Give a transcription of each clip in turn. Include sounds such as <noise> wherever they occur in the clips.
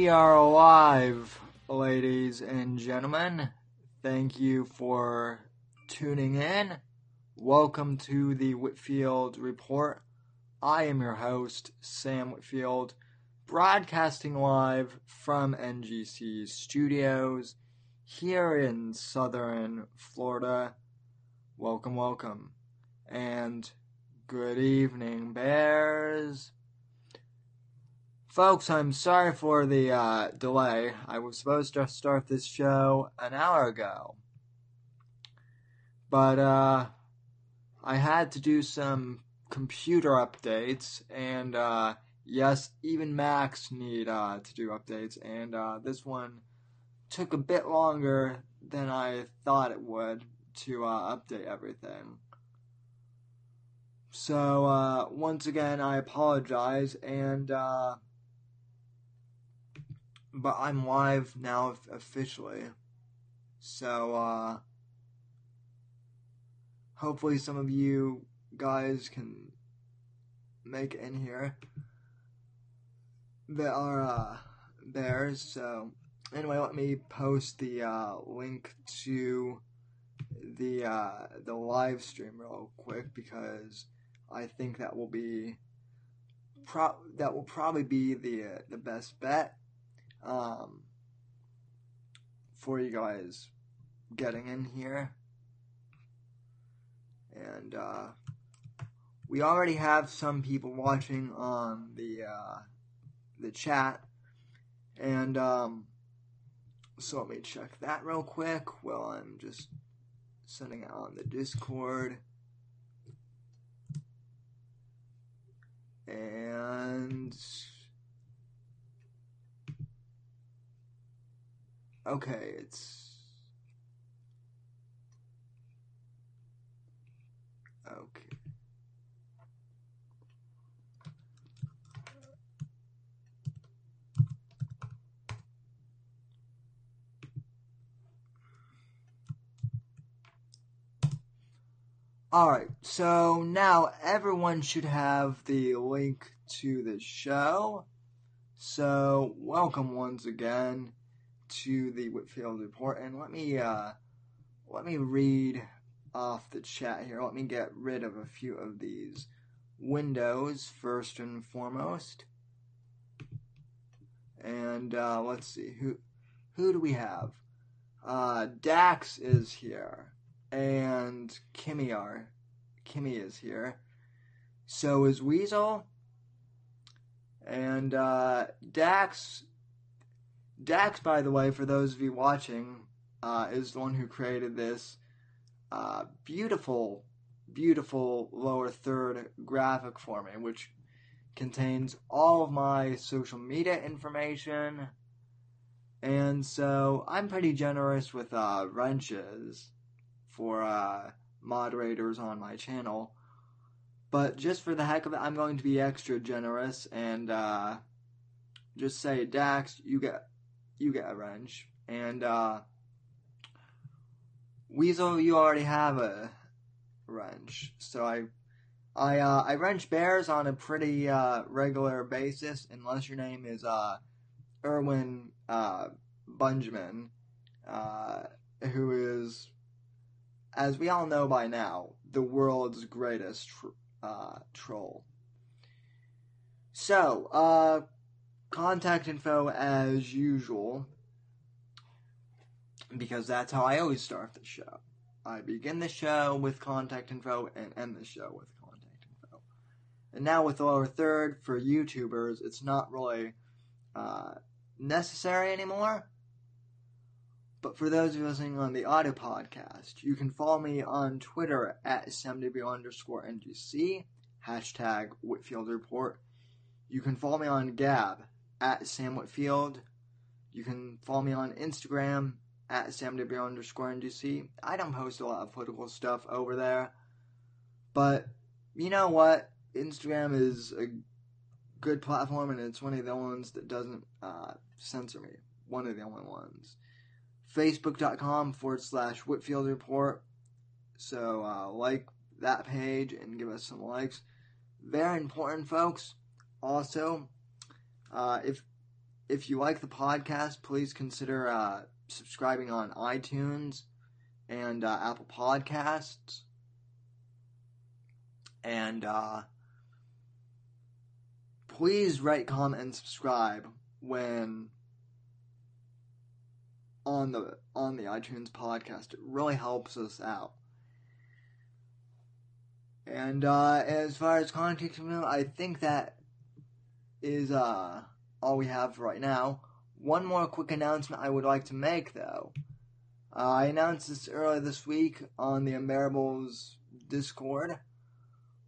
We are alive, ladies and gentlemen. Thank you for tuning in. Welcome to the Whitfield Report. I am your host, Sam Whitfield, broadcasting live from NGC Studios here in southern Florida. Welcome, welcome. And good evening, Bears. Folks, I'm sorry for the uh, delay. I was supposed to start this show an hour ago. But uh, I had to do some computer updates, and uh, yes, even Macs need uh, to do updates, and uh, this one took a bit longer than I thought it would to uh, update everything. So, once again, I apologize, and but I'm live now officially. So, uh, hopefully some of you guys can make it in here that are, uh, bears. So, anyway, let me post the, uh, link to the, uh, the live stream real quick because I think that will be, pro- that will probably be the, uh, the best bet um, for you guys getting in here. And uh, we already have some people watching on the uh, the chat, and um, so let me check that real quick while I'm just sending it on the Discord. And Okay, it's okay. Alright, so now everyone should have the link to the show. So, welcome once again to the Whitfield report, and let me uh, let me read off the chat here. Let me get rid of a few of these windows first and foremost. And uh, let's see who who do we have? Uh, Dax is here, and Kimmy are Kimmy is here. So is Weasel. And uh, Dax Dax, by the way, for those of you watching, uh, is the one who created this uh, beautiful, beautiful lower third graphic for me, which contains all of my social media information. And so I'm pretty generous with uh, wrenches for uh, moderators on my channel. But just for the heck of it, I'm going to be extra generous and uh, just say, Dax, you get you get a wrench. And uh, Weasel, you already have a wrench. So I I uh, I wrench bears on a pretty uh, regular basis, unless your name is uh, Erwin uh, Bungeman, uh, who is, as we all know by now, the world's greatest tr- uh, troll. So, uh, contact info as usual because that's how I always start the show. I begin the show with contact info and end the show with contact info. And now with our third for YouTubers, it's not really uh, necessary anymore. But for those of you listening on the audio podcast, you can follow me on Twitter at SamW underscore NGC, hashtag Whitfield Report. You can follow me on Gab at Sam Whitfield. You can follow me on Instagram at SamW underscore NGC. I don't post a lot of political stuff over there. But you know what? Instagram is a good platform and it's one of the ones that doesn't uh, censor me. One of the only ones. Facebook.com forward slash Whitfield Report. So uh, like that page and give us some likes. Very important, folks. Also, uh, if if you like the podcast, please consider uh, subscribing on iTunes and uh, Apple Podcasts. And uh, please rate, comment, and subscribe when on the on the iTunes podcast. It really helps us out. And uh, as far as contacting I think that is uh, all we have right now. One more quick announcement I would like to make, though. Uh, I announced this earlier this week on the Unbearables Discord.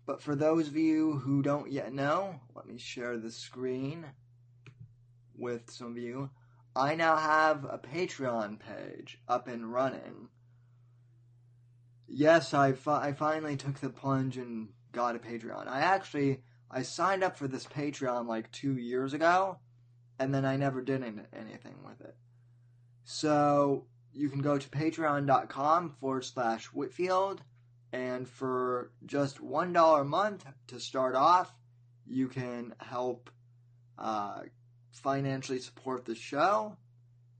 But for those of you who don't yet know, let me share the screen with some of you. I now have a Patreon page up and running. Yes, I, fi- I finally took the plunge and got a Patreon. I actually I signed up for this Patreon like two years ago, and then I never did any- anything with it. So you can go to patreon.com forward slash Whitfield, and for just $1 a month to start off, you can help uh, financially support the show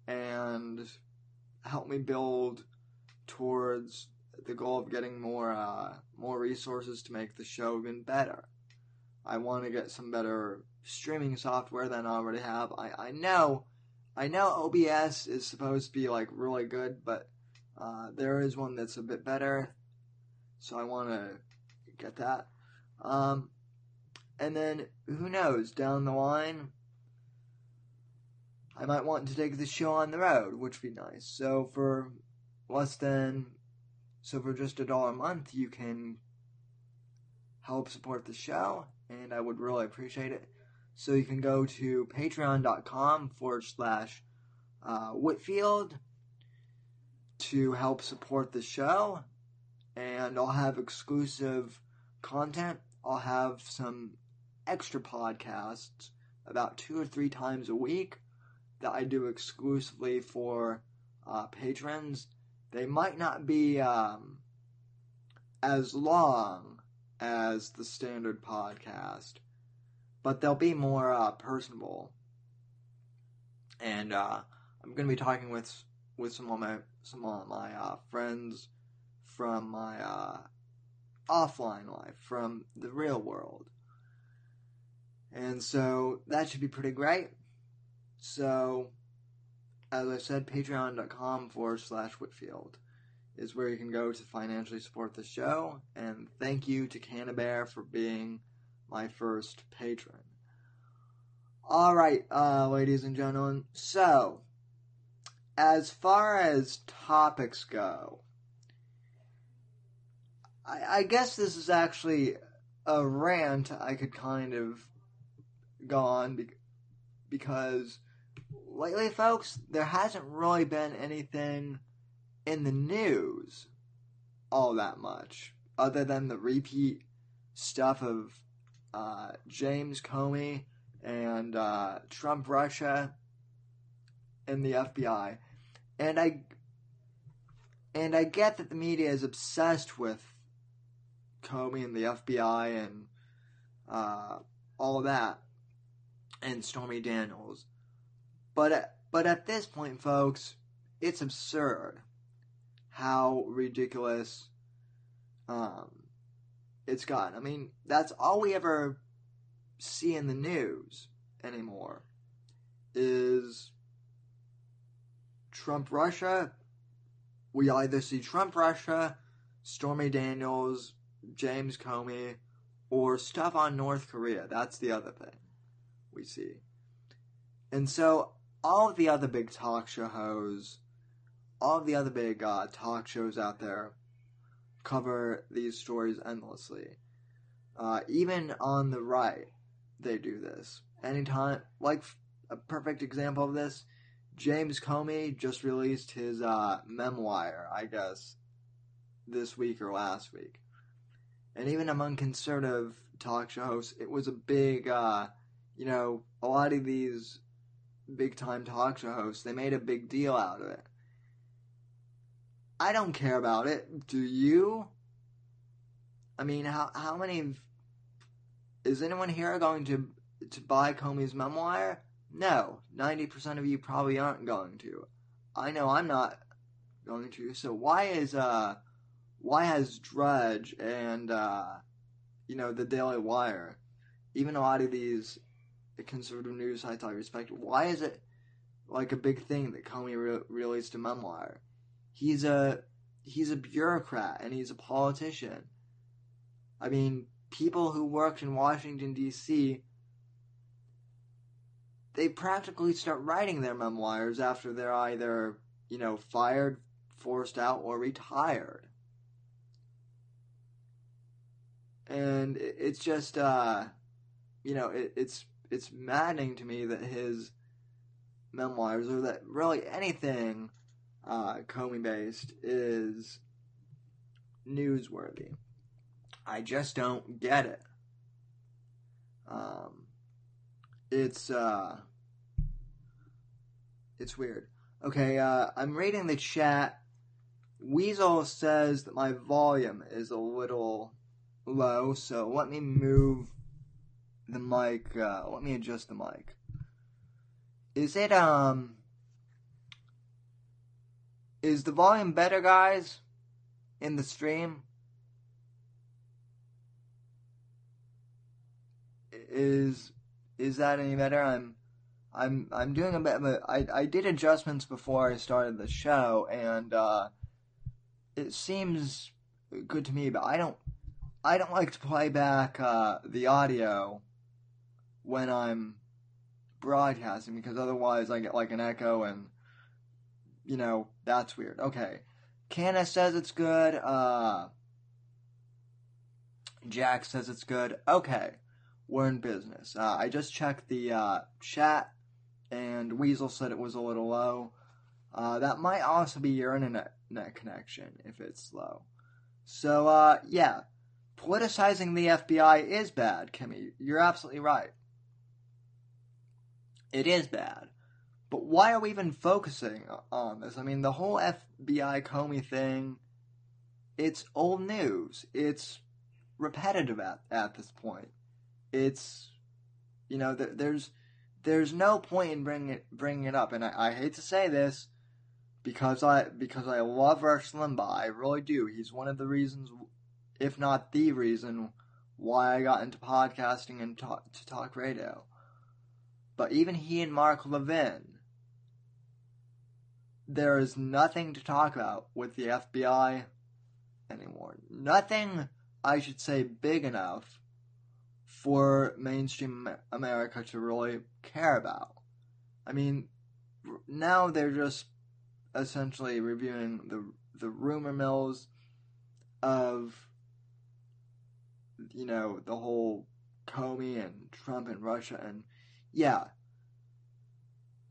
and help me build towards the goal of getting more uh, more resources to make the show even better. I want to get some better streaming software than I already have. I, I know I know OBS is supposed to be like really good, but uh, there is one that's a bit better, so I want to get that. Um, and then who knows down the line, I might want to take the show on the road, which would be nice. So for less than, so for just a dollar a month, you can help support the show, and I would really appreciate it. So you can go to patreon.com forward slash uh, Whitfield to help support the show, and I'll have exclusive content. I'll have some extra podcasts about two or three times a week that I do exclusively for uh, patrons. They might not be um, as long as the standard podcast, but they'll be more uh, personable. And uh, I'm going to be talking with with some of my some of my uh, friends from my uh, offline life, from the real world. And so that should be pretty great. So, as I said, patreon.com forward slash Whitfield is where you can go to financially support the show. And thank you to Cannabear for being my first patron. All right, uh, ladies and gentlemen. So, as far as topics go, I, I guess this is actually a rant I could kind of go on be- because lately, folks, there hasn't really been anything in the news all that much, other than the repeat stuff of uh, James Comey and uh, Trump Russia and the FBI. And I and I get that the media is obsessed with Comey and the FBI and uh, all that and Stormy Daniels. But but at this point, folks, it's absurd how ridiculous um, it's gotten. I mean, that's all we ever see in the news anymore is Trump Russia. We either see Trump Russia, Stormy Daniels, James Comey, or stuff on North Korea. That's the other thing we see. And so all of the other big talk show hosts, all the other big uh, talk shows out there cover these stories endlessly. Uh, even on the right, they do this. Anytime, like a perfect example of this, James Comey just released his uh, memoir, I guess, this week or last week. And even among conservative talk show hosts, it was a big, uh, you know, a lot of these big time talk show hosts, they made a big deal out of it. I don't care about it. Do you? I mean, how how many is anyone here going to to buy Comey's memoir? No, 90% of you probably aren't going to. I know I'm not going to. So why is uh why has Drudge and uh you know the Daily Wire, even a lot of these conservative news sites I respect, why is it like a big thing that Comey re- released a memoir? He's a he's a bureaucrat and he's a politician. I mean, people who worked in Washington D.C. They practically start writing their memoirs after they're either, you know, fired, forced out, or retired. And it's just, uh, you know, it, it's it's maddening to me that his memoirs, or that really anything uh, Comey based, is newsworthy. I just don't get it. Um, it's uh, it's weird. Okay, uh, I'm reading the chat. Weasel says that my volume is a little low, so let me move the mic. Uh, let me adjust the mic. Is it um? Is the volume better, guys? In the stream? Is is that any better? I'm I'm I'm doing a bit of a I, I did adjustments before I started the show and uh, it seems good to me, but I don't I don't like to play back uh, the audio when I'm broadcasting because otherwise I get like an echo and you know that's weird. Okay, Canna says it's good. Uh, Jack says it's good. Okay, we're in business. Uh, I just checked the uh, chat, and Weasel said it was a little low. Uh, that might also be your internet net connection if it's slow. So, uh, yeah, politicizing the FBI is bad, Kimmy. You're absolutely right. It is bad. But why are we even focusing on this? I mean, the whole FBI Comey thing, it's old news. It's repetitive at, at this point it's you know th- there's there's no point in bringing it bringing it up, and I, I hate to say this because I because I love Rush Limbaugh. I really do. He's one of the reasons, if not the reason, why I got into podcasting and talk, to talk radio. But even he and Mark Levin, there is nothing to talk about with the FBI anymore. Nothing, I should say, big enough for mainstream America to really care about. I mean, now they're just essentially reviewing the the rumor mills of you know the whole Comey and Trump and Russia and yeah.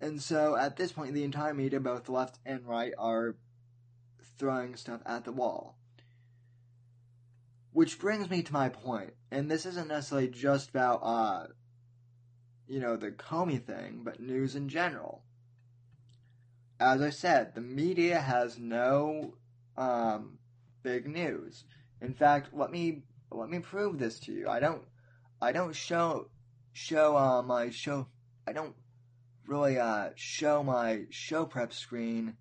And so at this point, the entire media, both left and right, are throwing stuff at the wall. Which brings me to my point, and this isn't necessarily just about, uh, you know, the Comey thing, but news in general. As I said, the media has no um, big news. In fact, let me let me prove this to you. I don't I don't show show uh, my show. I don't really uh, show my show prep screen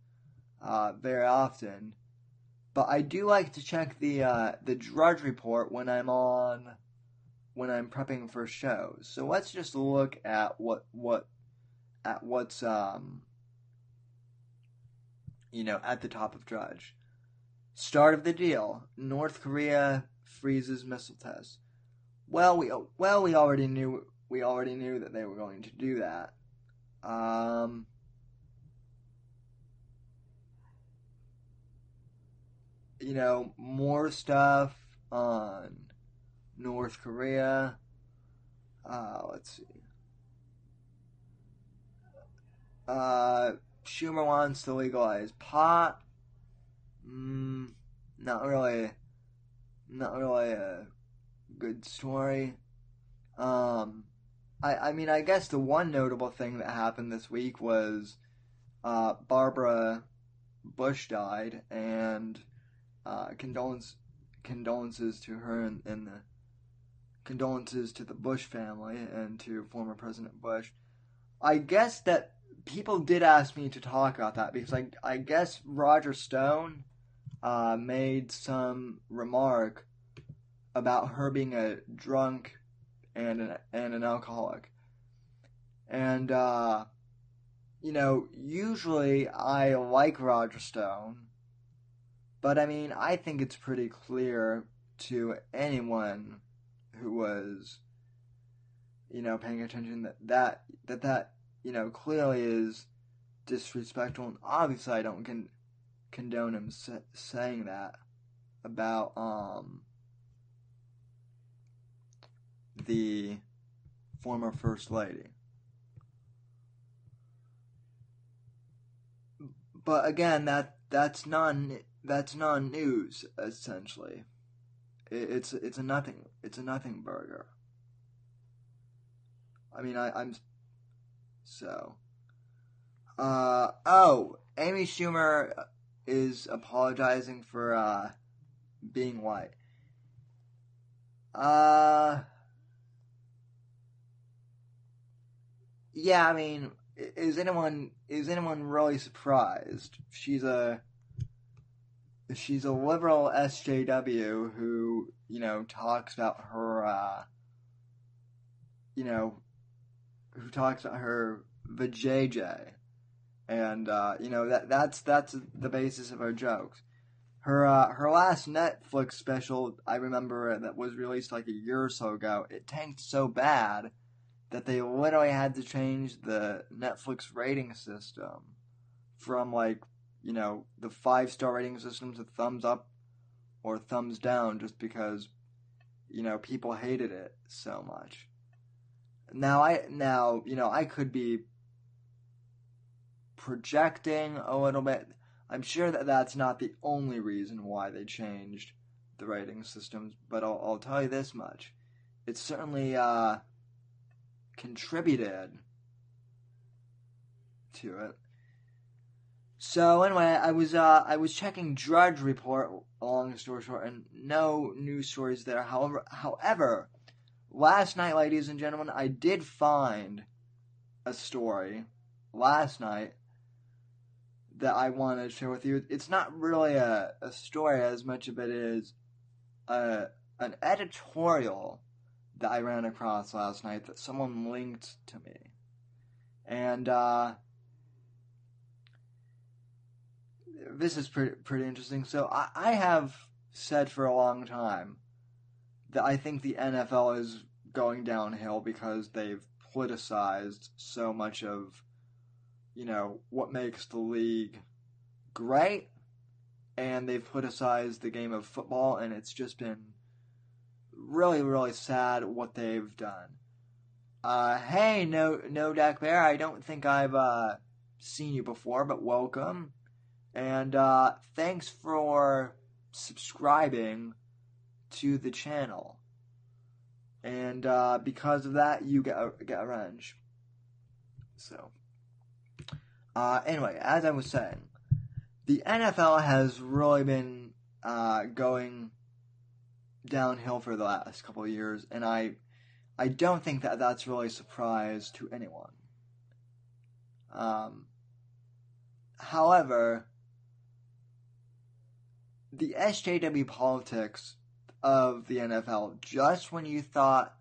uh, very often but I do like to check the uh, the Drudge report when I'm on when I'm prepping for shows. So let's just look at what what at what's um you know at the top of Drudge. Start of the deal: North Korea freezes missile tests. Well, we well we already knew we already knew that they were going to do that. Um, you know, more stuff on North Korea. Uh, let's see. Uh, Schumer wants to legalize pot. Mm, not really, not really a good story. Um, I, I mean, I guess the one notable thing that happened this week was, uh, Barbara Bush died, and uh, condolence condolences to her and, and the condolences to the Bush family and to former President Bush. I guess that people did ask me to talk about that because I I guess Roger Stone uh, made some remark about her being a drunk and an, and an alcoholic. And, uh, you know, usually I like Roger Stone, but I mean, I think it's pretty clear to anyone who was, you know, paying attention that that, that, that you know, clearly is disrespectful. And obviously, I don't con- condone him sa- saying that about, um, the former first lady. But again, that that's non that's non news essentially. It, it's it's a nothing it's a nothing burger. I mean, I, I'm so. Uh oh, Amy Schumer is apologizing for uh being white. Uh yeah, I mean, is anyone is anyone really surprised? She's a she's a liberal SJW who you know talks about her uh, you know who talks about her vajayjay, and uh, you know that that's that's the basis of her jokes. Her uh, her last Netflix special, I remember that was released like a year or so ago. It tanked so bad that they literally had to change the Netflix rating system from like, you know, the five star rating system to thumbs up or thumbs down just because, you know, people hated it so much. Now I now, you know, I could be projecting a little bit. I'm sure that that's not the only reason why they changed the rating systems, but I'll, I'll tell you this much. It's certainly uh, contributed to it. So anyway, I was uh, I was checking Drudge Report. Long story short, and no news stories there. However, however, last night, ladies and gentlemen, I did find a story last night that I wanted to share with you. It's not really a, a story as much of it is a, an editorial that I ran across last night that someone linked to me. And uh, this is pretty, pretty interesting. So I, I have said for a long time that I think the NFL is going downhill because they've politicized so much of, you know, what makes the league great. And they've politicized the game of football, and it's just been really, really sad what they've done. Uh, hey, no, no, Dak Bear. I don't think I've uh, seen you before, but welcome, and uh, thanks for subscribing to the channel. And uh, because of that, you get a, get a range. So, uh, anyway, as I was saying, the NFL has really been uh, going downhill for the last couple of years, and I I don't think that that's really a surprise to anyone. Um, however, the SJW politics of the NFL, just when you thought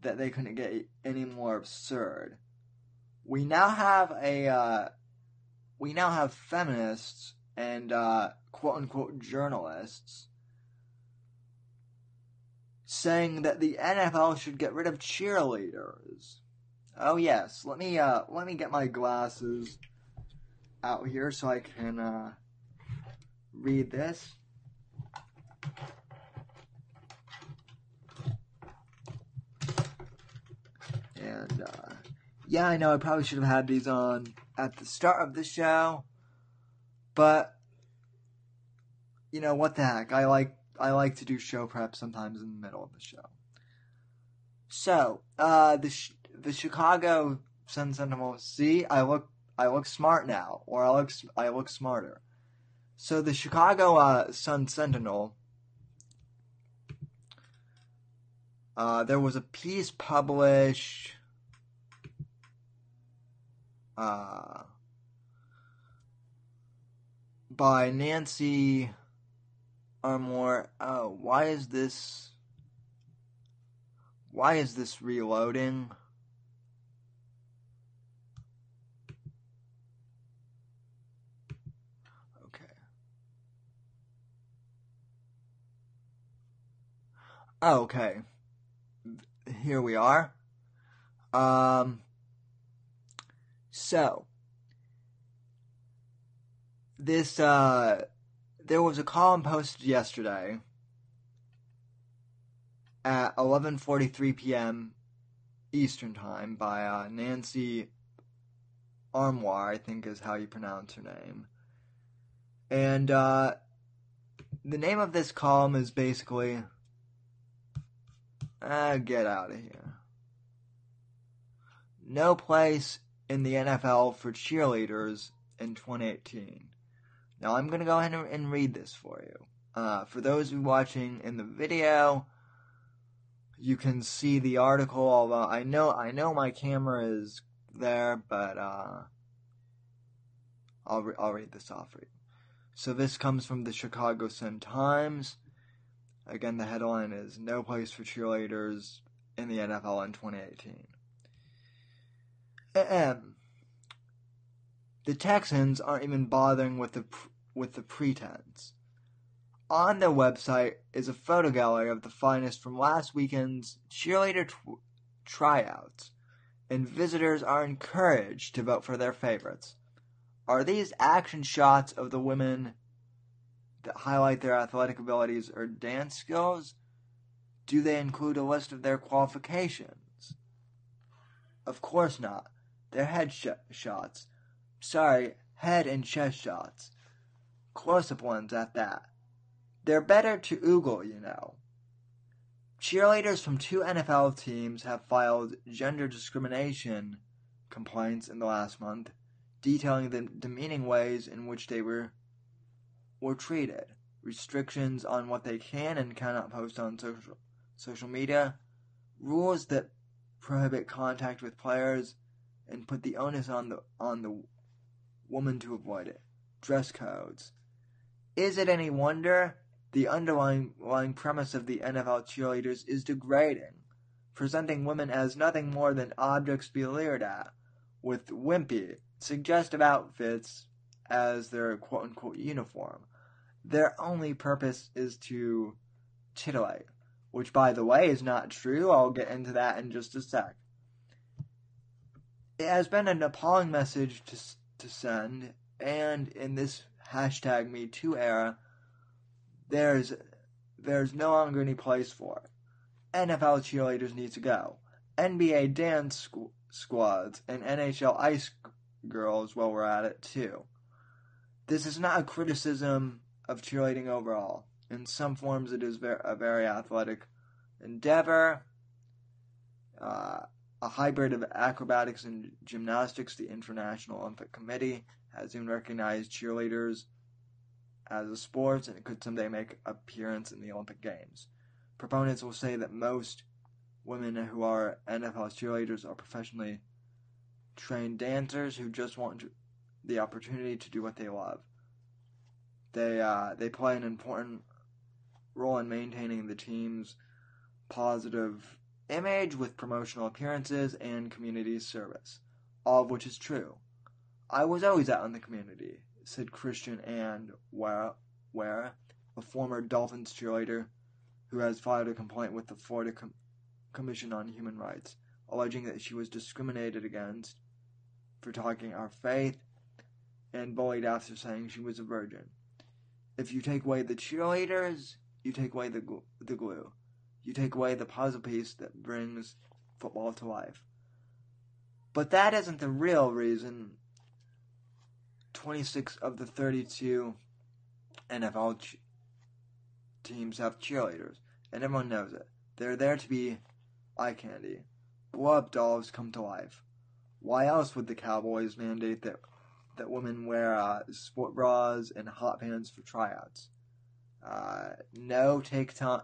that they couldn't get any more absurd, we now have a uh, we now have feminists and uh, quote unquote journalists saying that the NFL should get rid of cheerleaders. Oh yes, let me uh let me get my glasses out here so I can uh read this. And uh yeah, I know I probably should have had these on at the start of the show, but you know what the heck? I like I like to do show prep sometimes in the middle of the show. So, uh, the the Chicago Sun Sentinel. See, I look I look smart now, or I look I look smarter. So the Chicago uh, Sun Sentinel. Uh, there was a piece published uh, by Nancy Armour. Oh, why is this? Why is this reloading? Okay. Oh, okay. Here we are. Um, so, this, uh, there was a column posted yesterday at 11:43 p.m. Eastern Time by uh, Nancy Armour, I think is how you pronounce her name. And uh, the name of this column is basically uh, get out of here. No place in the NFL for cheerleaders in 2018. Now I'm going to go ahead and read this for you. Uh, for those watching in the video, you can see the article. Although I know I know my camera is there, but uh, I'll re- I'll read this off for you. So this comes from the Chicago Sun Times. Again, the headline is "No Place for Cheerleaders in the NFL in 2018." Ahem. The Texans aren't even bothering with the with the pretense. On their website is a photo gallery of the finest from last weekend's cheerleader tw- tryouts, and visitors are encouraged to vote for their favorites. Are these action shots of the women that highlight their athletic abilities or dance skills? Do they include a list of their qualifications? Of course not. They're head sh- sorry, head and chest shots. Close up ones at that. They're better to oogle, you know. Cheerleaders from two NFL teams have filed gender discrimination complaints in the last month, detailing the demeaning ways in which they were were treated, restrictions on what they can and cannot post on social social media, rules that prohibit contact with players, and put the onus on the on the woman to avoid it. Dress codes. Is it any wonder the underlying premise of the NFL cheerleaders is degrading, presenting women as nothing more than objects to be leered at, with wimpy, suggestive outfits as their quote unquote uniform. Their only purpose is to titillate, which, by the way, is not true. I'll get into that in just a sec. It has been an appalling message to to send, and in this hashtag Me Too era, there's there's no longer any place for it. NFL cheerleaders need to go. NBA dance squ- squads and NHL ice girls, while we're at it too. This is not a criticism of cheerleading overall. In some forms, it is ver- a very athletic endeavor. Uh, a hybrid of acrobatics and gymnastics, the International Olympic Committee has even recognized cheerleaders as a sport and could someday make appearance in the Olympic Games. Proponents will say that most women who are NFL cheerleaders are professionally trained dancers who just want to, the opportunity to do what they love. They uh, they play an important role in maintaining the team's positive image with promotional appearances and community service, all of which is true. I was always out in the community, said Christian and Ware, a former Dolphins cheerleader who has filed a complaint with the Florida Com- Commission on Human Rights, alleging that she was discriminated against for talking our faith and bullied after saying she was a virgin. If you take away the cheerleaders, you take away the, gl- the glue you take away the puzzle piece that brings football to life. But that isn't the real reason 26 of the 32 NFL ch- teams have cheerleaders, and everyone knows it. They're there to be eye candy. Blow up dolls come to life. Why else would the Cowboys mandate that that women wear uh, sport bras and hot pants for tryouts? Uh, no take time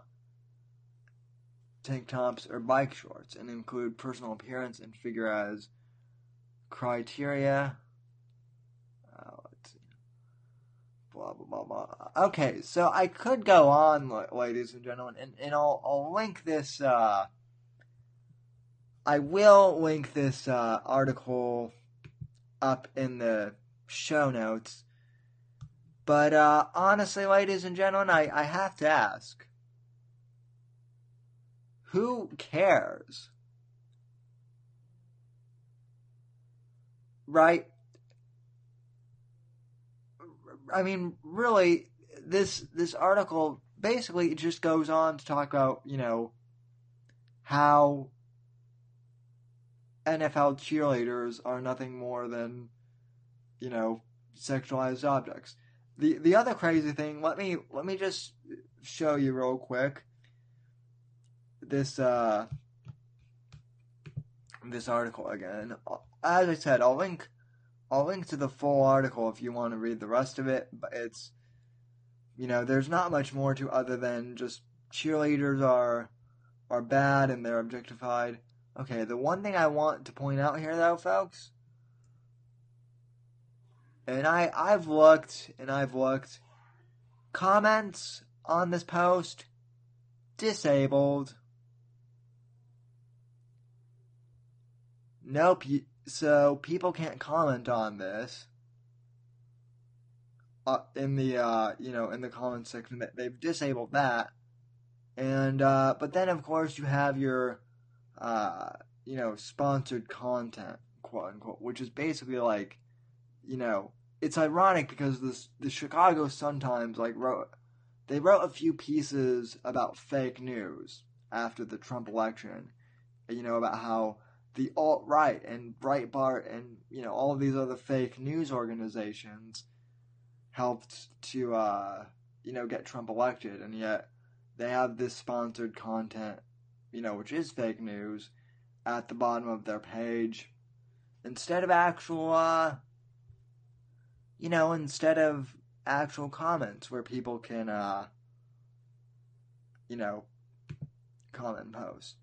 tank tops or bike shorts and include personal appearance and figure as criteria. Uh, let's see. Blah blah blah blah. Okay, so I could go on, ladies and gentlemen, and, and I'll I'll link this. Uh, I will link this uh, article up in the show notes. But uh, honestly, ladies and gentlemen, I, I have to ask who cares? Right? I mean, really, this this article basically just goes on to talk about, you know, how NFL cheerleaders are nothing more than, you know, sexualized objects. The the other crazy thing, let me let me just show you real quick. This uh this article again. As I said, I'll link I'll link to the full article if you want to read the rest of it, but it's you know, there's not much more to other than just cheerleaders are are bad and they're objectified. Okay, the one thing I want to point out here, though, folks, and I I've looked and I've looked, comments on this post disabled. Nope. So people can't comment on this. Uh, in the uh, you know in the comment section, they've disabled that, and uh, but then of course you have your uh, you know, sponsored content, quote unquote, which is basically like, you know, it's ironic because this the Chicago Sun Times like wrote they wrote a few pieces about fake news after the Trump election, you know, about how the alt right and Breitbart and you know all of these other fake news organizations helped to uh, you know get Trump elected, and yet they have this sponsored content you know, which is fake news, at the bottom of their page instead of actual, uh, you know, instead of actual comments where people can, uh, you know, comment and post.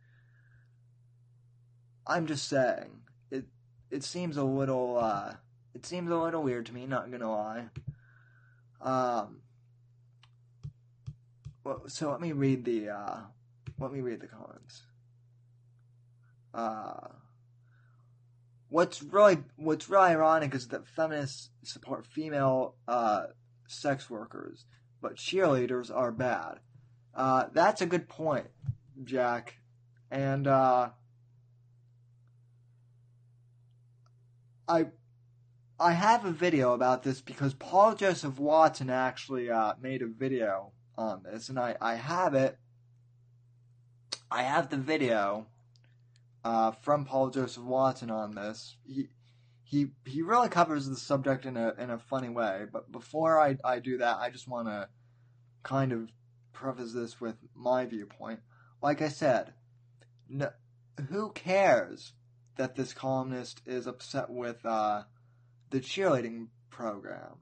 I'm just saying, it it seems a little, uh, it seems a little weird to me. Not gonna lie. Um. Well, so let me read the uh, let me read the comments. Uh, what's really what's really ironic is that feminists support female uh, sex workers, but cheerleaders are bad. Uh, that's a good point, Jack. And uh, I I have a video about this because Paul Joseph Watson actually uh, made a video on this, and I, I have it I have the video uh, from Paul Joseph Watson on this. He he he really covers the subject in a in a funny way. But before I I do that, I just want to kind of preface this with my viewpoint. Like I said, no, who cares that this columnist is upset with uh, the cheerleading program?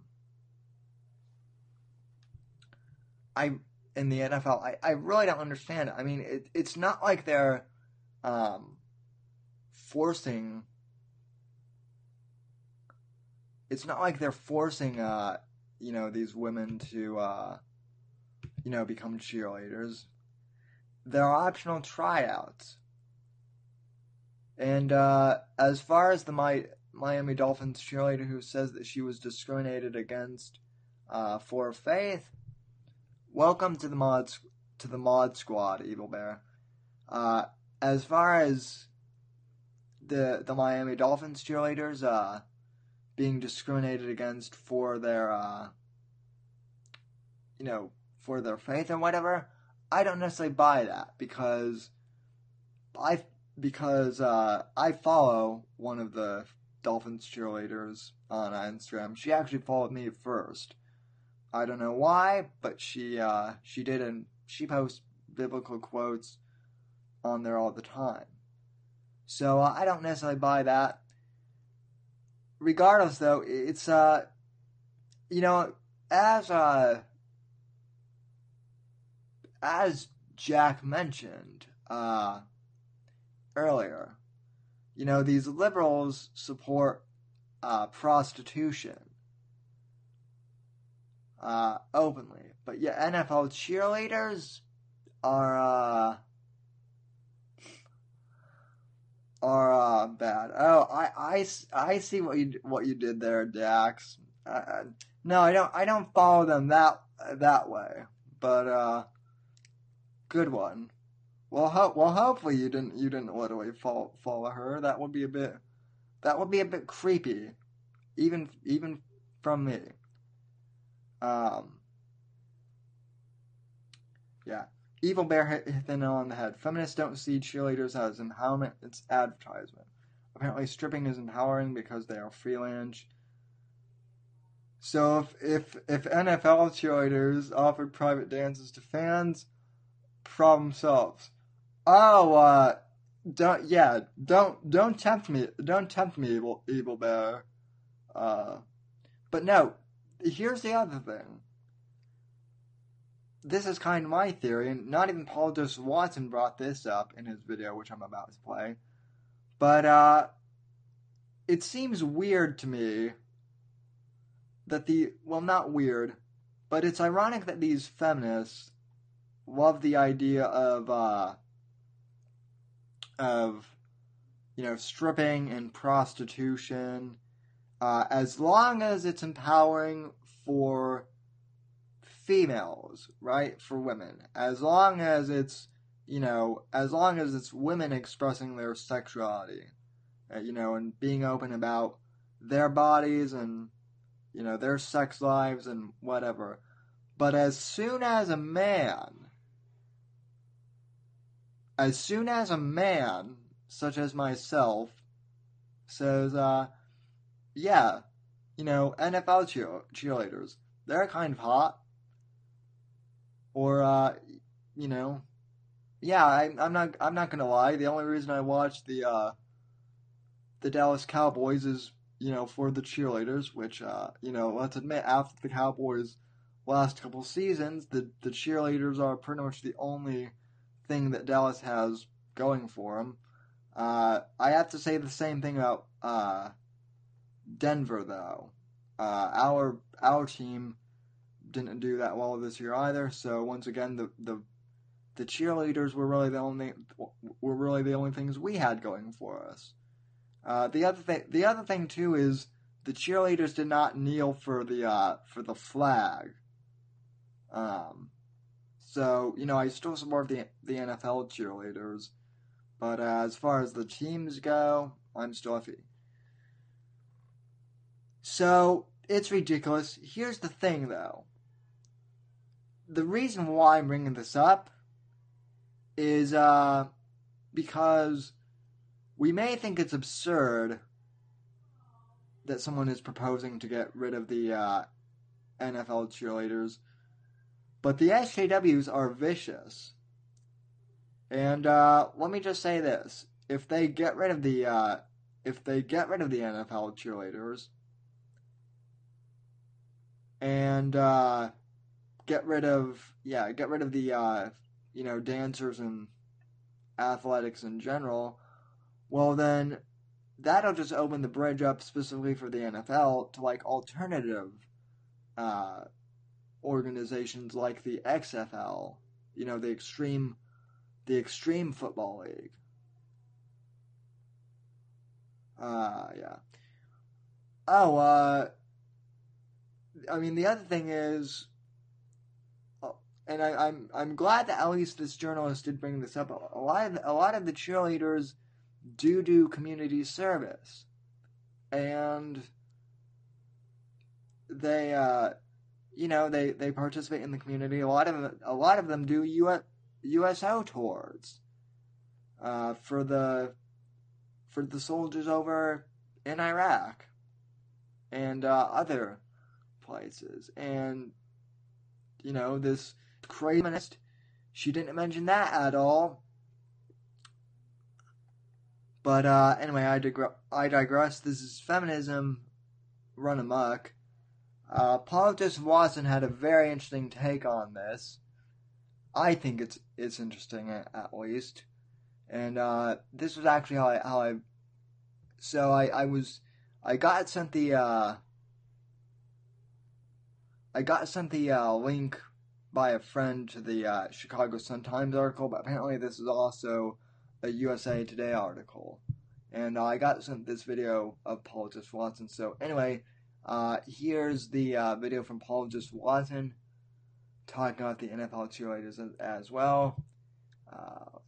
I in the NFL. I, I really don't understand it. I mean, it, it's not like they're um, forcing. It's not like they're forcing, uh, you know, these women to, uh, you know, become cheerleaders. There are optional tryouts. And uh, as far as the My- Miami Dolphins cheerleader who says that she was discriminated against uh, for faith, welcome to the mod to the mod squad, Evil Bear. Uh, as far as the the Miami Dolphins cheerleaders uh, being discriminated against for their uh, you know for their faith and whatever, I don't necessarily buy that because I because uh, I follow one of the Dolphins cheerleaders on Instagram. She actually followed me first. I don't know why, but she uh, she did, and she posts biblical quotes on there all the time. So uh, I don't necessarily buy that. Regardless, though, it's uh, you know, as uh, as Jack mentioned uh, earlier, you know, these liberals support uh, prostitution uh, openly. But yeah, NFL cheerleaders are uh, are uh, bad. Oh, I, I, I see what you what you did there, Dax. Uh, no, I don't. I don't follow them that that way. But uh, good one. Well, ho- well, hopefully you didn't you didn't literally follow follow her. That would be a bit that would be a bit creepy, even even from me. Um. Yeah. Evil Bear hit, hit the nail on the head. Feminists don't see cheerleaders as empowerment, it's advertisement. Apparently, stripping is empowering because they are freelance. So if if if NFL cheerleaders offered private dances to fans, problem solves. Oh, uh, don't yeah, don't don't tempt me, don't tempt me, evil evil bear. Uh, but no, here's the other thing. This is kind of my theory, and not even Paul Joseph Watson brought this up in his video, which I'm about to play. But uh, it seems weird to me that the well, not weird, but it's ironic that these feminists love the idea of uh, of you know stripping and prostitution, uh, as long as it's empowering for females, right? For women, as long as it's you know, as long as it's women expressing their sexuality, uh, you know, and being open about their bodies and you know, their sex lives and whatever. But as soon as a man, as soon as a man, such as myself, says, uh, yeah, you know, NFL cheer- cheerleaders, they're kind of hot. Or, uh, you know, yeah, I, I'm not, I'm not gonna lie. The only reason I watch the, uh, the Dallas Cowboys is you know, for the cheerleaders, which, uh, you know, let's admit, after the Cowboys' last couple seasons, the, the cheerleaders are pretty much the only thing that Dallas has going for them. Uh, I have to say the same thing about uh, Denver, though. Uh, our our team didn't do that well this year either. So once again, the the the cheerleaders were really the only were really the only things we had going for us. Uh, the other thing, the other thing too is the cheerleaders did not kneel for the uh, for the flag. Um, so you know, I still support the the NFL cheerleaders, but uh, as far as the teams go, I'm still iffy. So it's ridiculous. Here's the thing, though. The reason why I'm bringing this up is uh, because we may think it's absurd that someone is proposing to get rid of the uh, NFL cheerleaders, but the SJWs are vicious. And uh, let me just say this: if they get rid of the uh, if they get rid of the NFL cheerleaders and uh, get rid of yeah, get rid of the uh, you know dancers and athletics in general, well then that'll just open the bridge up specifically for the NFL to like alternative uh, organizations like the XFL, you know, the extreme the extreme football league. Uh yeah. Oh, uh I mean the other thing is uh, and I, I'm I'm glad that at least this journalist did bring this up. A lot of a lot of the cheerleaders do do community service, and they, uh, you know, they they participate in the community. A lot of a lot of them do US, USO tours uh, for the for the soldiers over in Iraq and uh, other places. And you know, this crazy she didn't mention that at all. But uh, anyway, I, digre- I digress. This is feminism run amok. Uh, Joseph Watson had a very interesting take on this. I think it's it's interesting at, at least, and uh, this was actually how I how I so I, I was I got sent the uh, I got sent the uh, link by a friend to the uh, Chicago Sun Times article, but apparently this is also a USA Today article. And I got sent this video of Paul Joseph Watson. So anyway, uh, here's the uh, video from Paul Joseph Watson talking about the NFL cheerleaders as, well. Uh,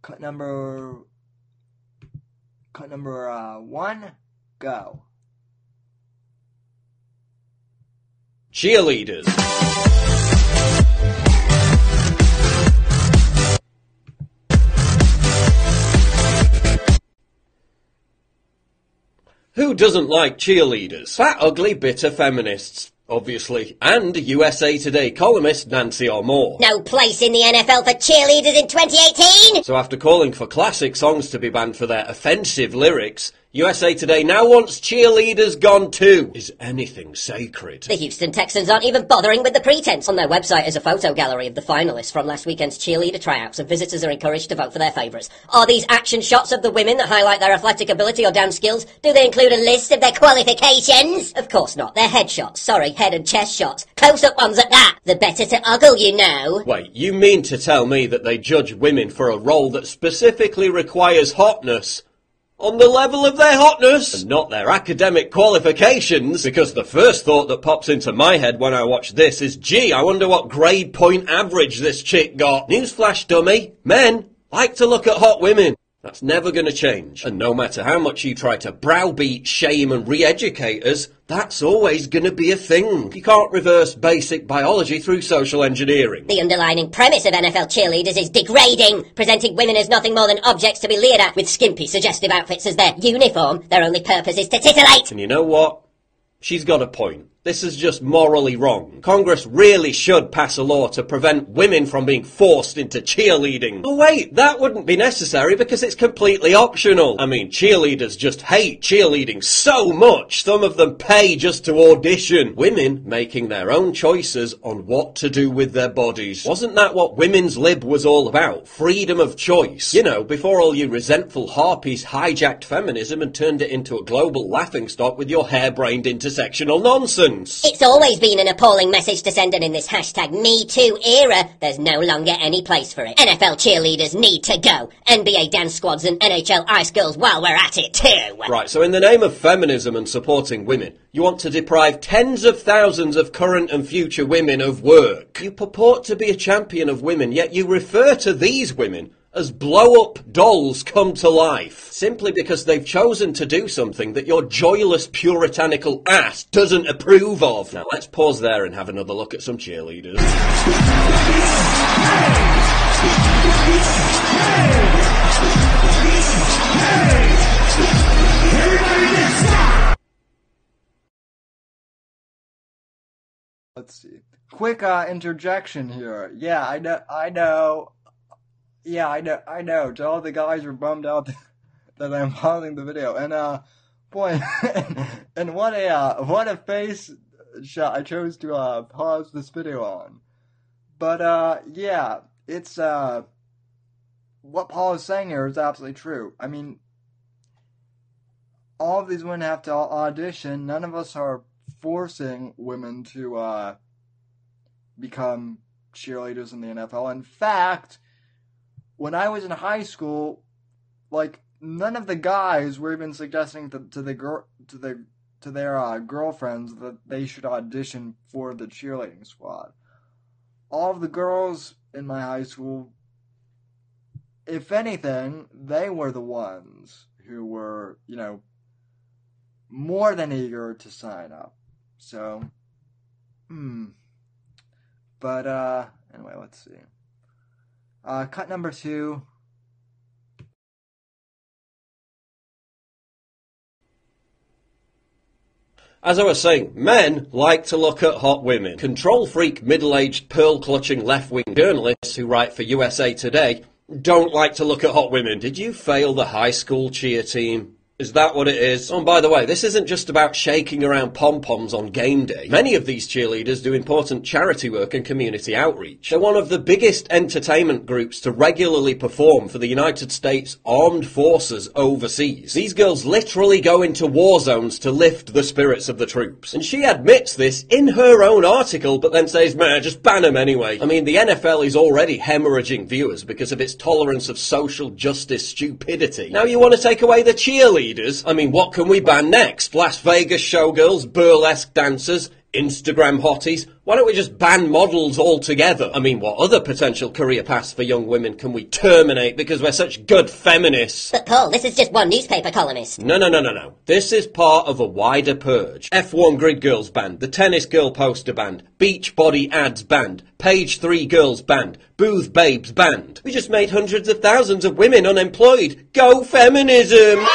cut number cut number uh, one, go. Cheerleaders. Who doesn't like cheerleaders? Fat, ugly, bitter feminists obviously, and USA Today columnist Nancy Armour. No place in the NFL for cheerleaders in 2018! So after calling for classic songs to be banned for their offensive lyrics, USA Today now wants cheerleaders gone too. Is anything sacred? The Houston Texans aren't even bothering with the pretense. On their website is a photo gallery of the finalists from last weekend's cheerleader tryouts, and visitors are encouraged to vote for their favourites. Are these action shots of the women that highlight their athletic ability or dance skills? Do they include a list of their qualifications? Of course not. They're headshots. Sorry, head and chest shots. Close-up ones at that. The better to ogle, you know. Wait, you mean to tell me that they judge women for a role that specifically requires hotness? On the level of their hotness and not their academic qualifications because the first thought that pops into my head when I watch this is gee I wonder what grade point average this chick got. Newsflash dummy, men like to look at hot women. That's never going to change. And no matter how much you try to browbeat, shame and re-educate us, that's always going to be a thing. You can't reverse basic biology through social engineering. The underlining premise of NFL cheerleaders is degrading, presenting women as nothing more than objects to be leered at with skimpy, suggestive outfits as their uniform. Their only purpose is to titillate. And you know what? She's got a point. This is just morally wrong. Congress really should pass a law to prevent women from being forced into cheerleading. Oh wait, that wouldn't be necessary because it's completely optional. I mean, cheerleaders just hate cheerleading so much, some of them pay just to audition. Women making their own choices on what to do with their bodies. Wasn't that what women's lib was all about? Freedom of choice. You know, before all you resentful harpies hijacked feminism and turned it into a global laughingstock with your harebrained intersectional nonsense. It's always been an appalling message to send, and in this hashtag MeToo era, there's no longer any place for it. NFL cheerleaders need to go. NBA dance squads and NHL ice girls while we're at it too. Right, so in the name of feminism and supporting women, you want to deprive tens of thousands of current and future women of work. You purport to be a champion of women, yet you refer to these women as blow-up dolls come to life, simply because they've chosen to do something that your joyless puritanical ass doesn't approve of. Now let's pause there and have another look at some cheerleaders. Let's see. Quick uh, interjection here. Yeah, I know. I know. Yeah, I know, I know. To All the guys were bummed out <laughs> that I'm pausing the video, and uh, boy, <laughs> and what a uh, what a face shot I chose to uh pause this video on. But uh, yeah, it's uh, what Paul is saying here is absolutely true. I mean, all of these women have to audition. None of us are forcing women to uh become cheerleaders in the NFL. In fact when I was in high school, like none of the guys were even suggesting to, to the girl to the to their uh, girlfriends that they should audition for the cheerleading squad. All of the girls in my high school, if anything, they were the ones who were, you know, more than eager to sign up. So, hmm. But uh, anyway, let's see. Uh, cut number two. As I was saying, men like to look at hot women. Control freak, middle aged, pearl clutching left wing journalists who write for USA Today don't like to look at hot women. Did you fail the high school cheer team? Is that what it is? Oh, and by the way, this isn't just about shaking around pom-poms on game day. Many of these cheerleaders do important charity work and community outreach. They're one of the biggest entertainment groups to regularly perform for the United States Armed Forces overseas. These girls literally go into war zones to lift the spirits of the troops. And she admits this in her own article, but then says, man, just ban them anyway. I mean, the NFL is already hemorrhaging viewers because of its tolerance of social justice stupidity. Now you want to take away the cheerleaders? I mean, what can we ban next? Las Vegas showgirls, burlesque dancers, Instagram hotties? Why don't we just ban models altogether? I mean, what other potential career paths for young women can we terminate because we're such good feminists? But Paul, this is just one newspaper columnist. No, no, no, no, no. This is part of a wider purge. F1 Grid Girls banned, the Tennis Girl poster banned, Beach Body ads banned, Page 3 Girls banned, Booth Babes banned. We just made hundreds of thousands of women unemployed. Go feminism!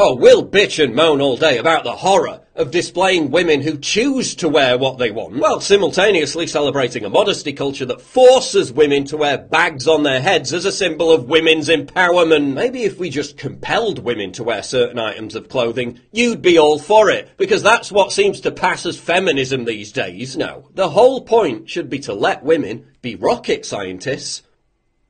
Oh, we'll bitch and moan all day about the horror of displaying women who choose to wear what they want, while simultaneously celebrating a modesty culture that forces women to wear bags on their heads as a symbol of women's empowerment. Maybe if we just compelled women to wear certain items of clothing, you'd be all for it, because that's what seems to pass as feminism these days. No, the whole point should be to let women be rocket scientists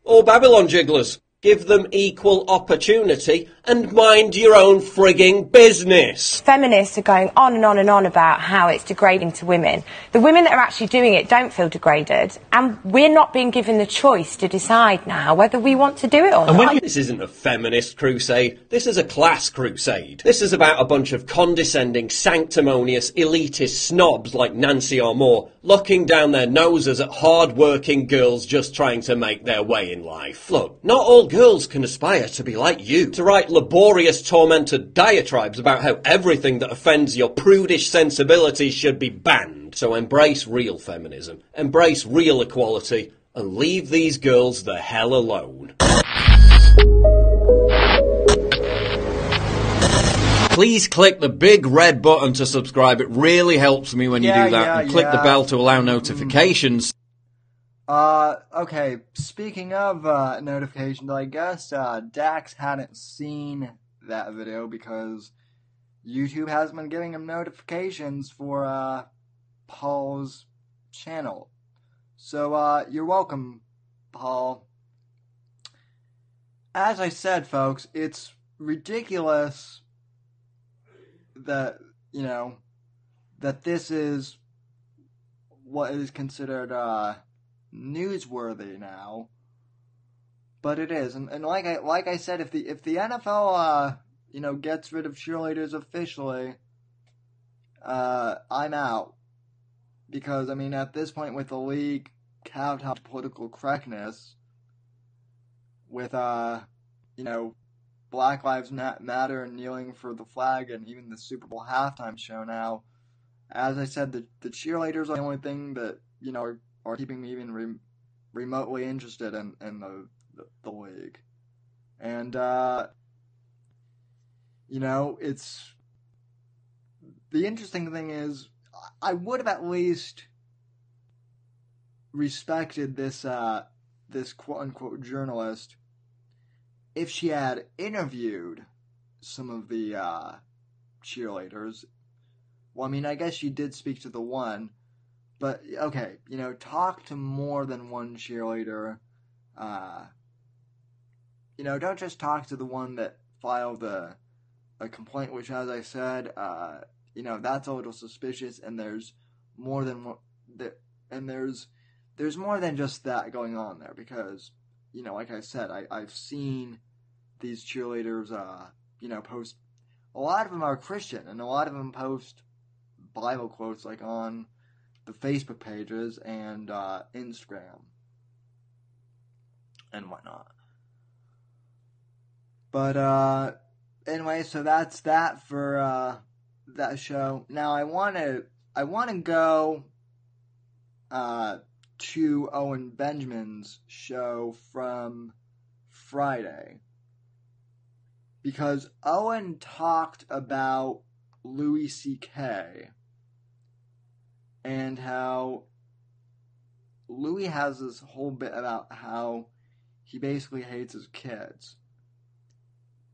or Babylon jigglers. Give them equal opportunity and mind your own frigging business. Feminists are going on and on and on about how it's degrading to women. The women that are actually doing it don't feel degraded, and we're not being given the choice to decide now whether we want to do it or not. This isn't a feminist crusade. This is a class crusade. This is about a bunch of condescending, sanctimonious, elitist snobs like Nancy Armour looking down their noses at hard-working girls just trying to make their way in life. Look, not all girls can aspire to be like you, to write laborious, tormented diatribes about how everything that offends your prudish sensibilities should be banned. So embrace real feminism, embrace real equality, and leave these girls the hell alone. Please click the big red button to subscribe. It really helps me when you Yeah, do that. yeah, and click the bell to allow notifications. Uh, okay. Speaking of uh, notifications, I guess uh, Dax hadn't seen that video because YouTube hasn't been giving him notifications for uh, Paul's channel. So uh, you're welcome, Paul. As I said, folks, it's ridiculous that you know that this is what is considered uh newsworthy now. But it is, and, and like I like I said, if the if the NFL uh you know gets rid of cheerleaders officially, uh I'm out because I mean at this point with the league kowtowing to political correctness, with uh you know Black Lives Matter and kneeling for the flag, and even the Super Bowl halftime show now. As I said, the the cheerleaders are the only thing that you know are, keeping me even re- remotely interested in in the the, the league, and uh, you know it's the interesting thing is I would have at least respected this uh this quote unquote journalist if she had interviewed some of the uh, cheerleaders. Well, I mean, I guess she did speak to the one, but okay, you know, talk to more than one cheerleader. Uh, you know, don't just talk to the one that filed a, a complaint, which, as I said, uh, you know, that's a little suspicious, and there's more than one, and there's there's more than just that going on there because you know, like I said, I, I've seen these cheerleaders, uh, you know, post. A lot of them are Christian, and a lot of them post Bible quotes like on the Facebook pages and uh, Instagram and whatnot. But uh, anyway, so that's that for uh, that show. Now I want to I want to go uh, to Owen Benjamin's show from Friday because Owen talked about Louis C.K. and how Louis has this whole bit about how he basically hates his kids.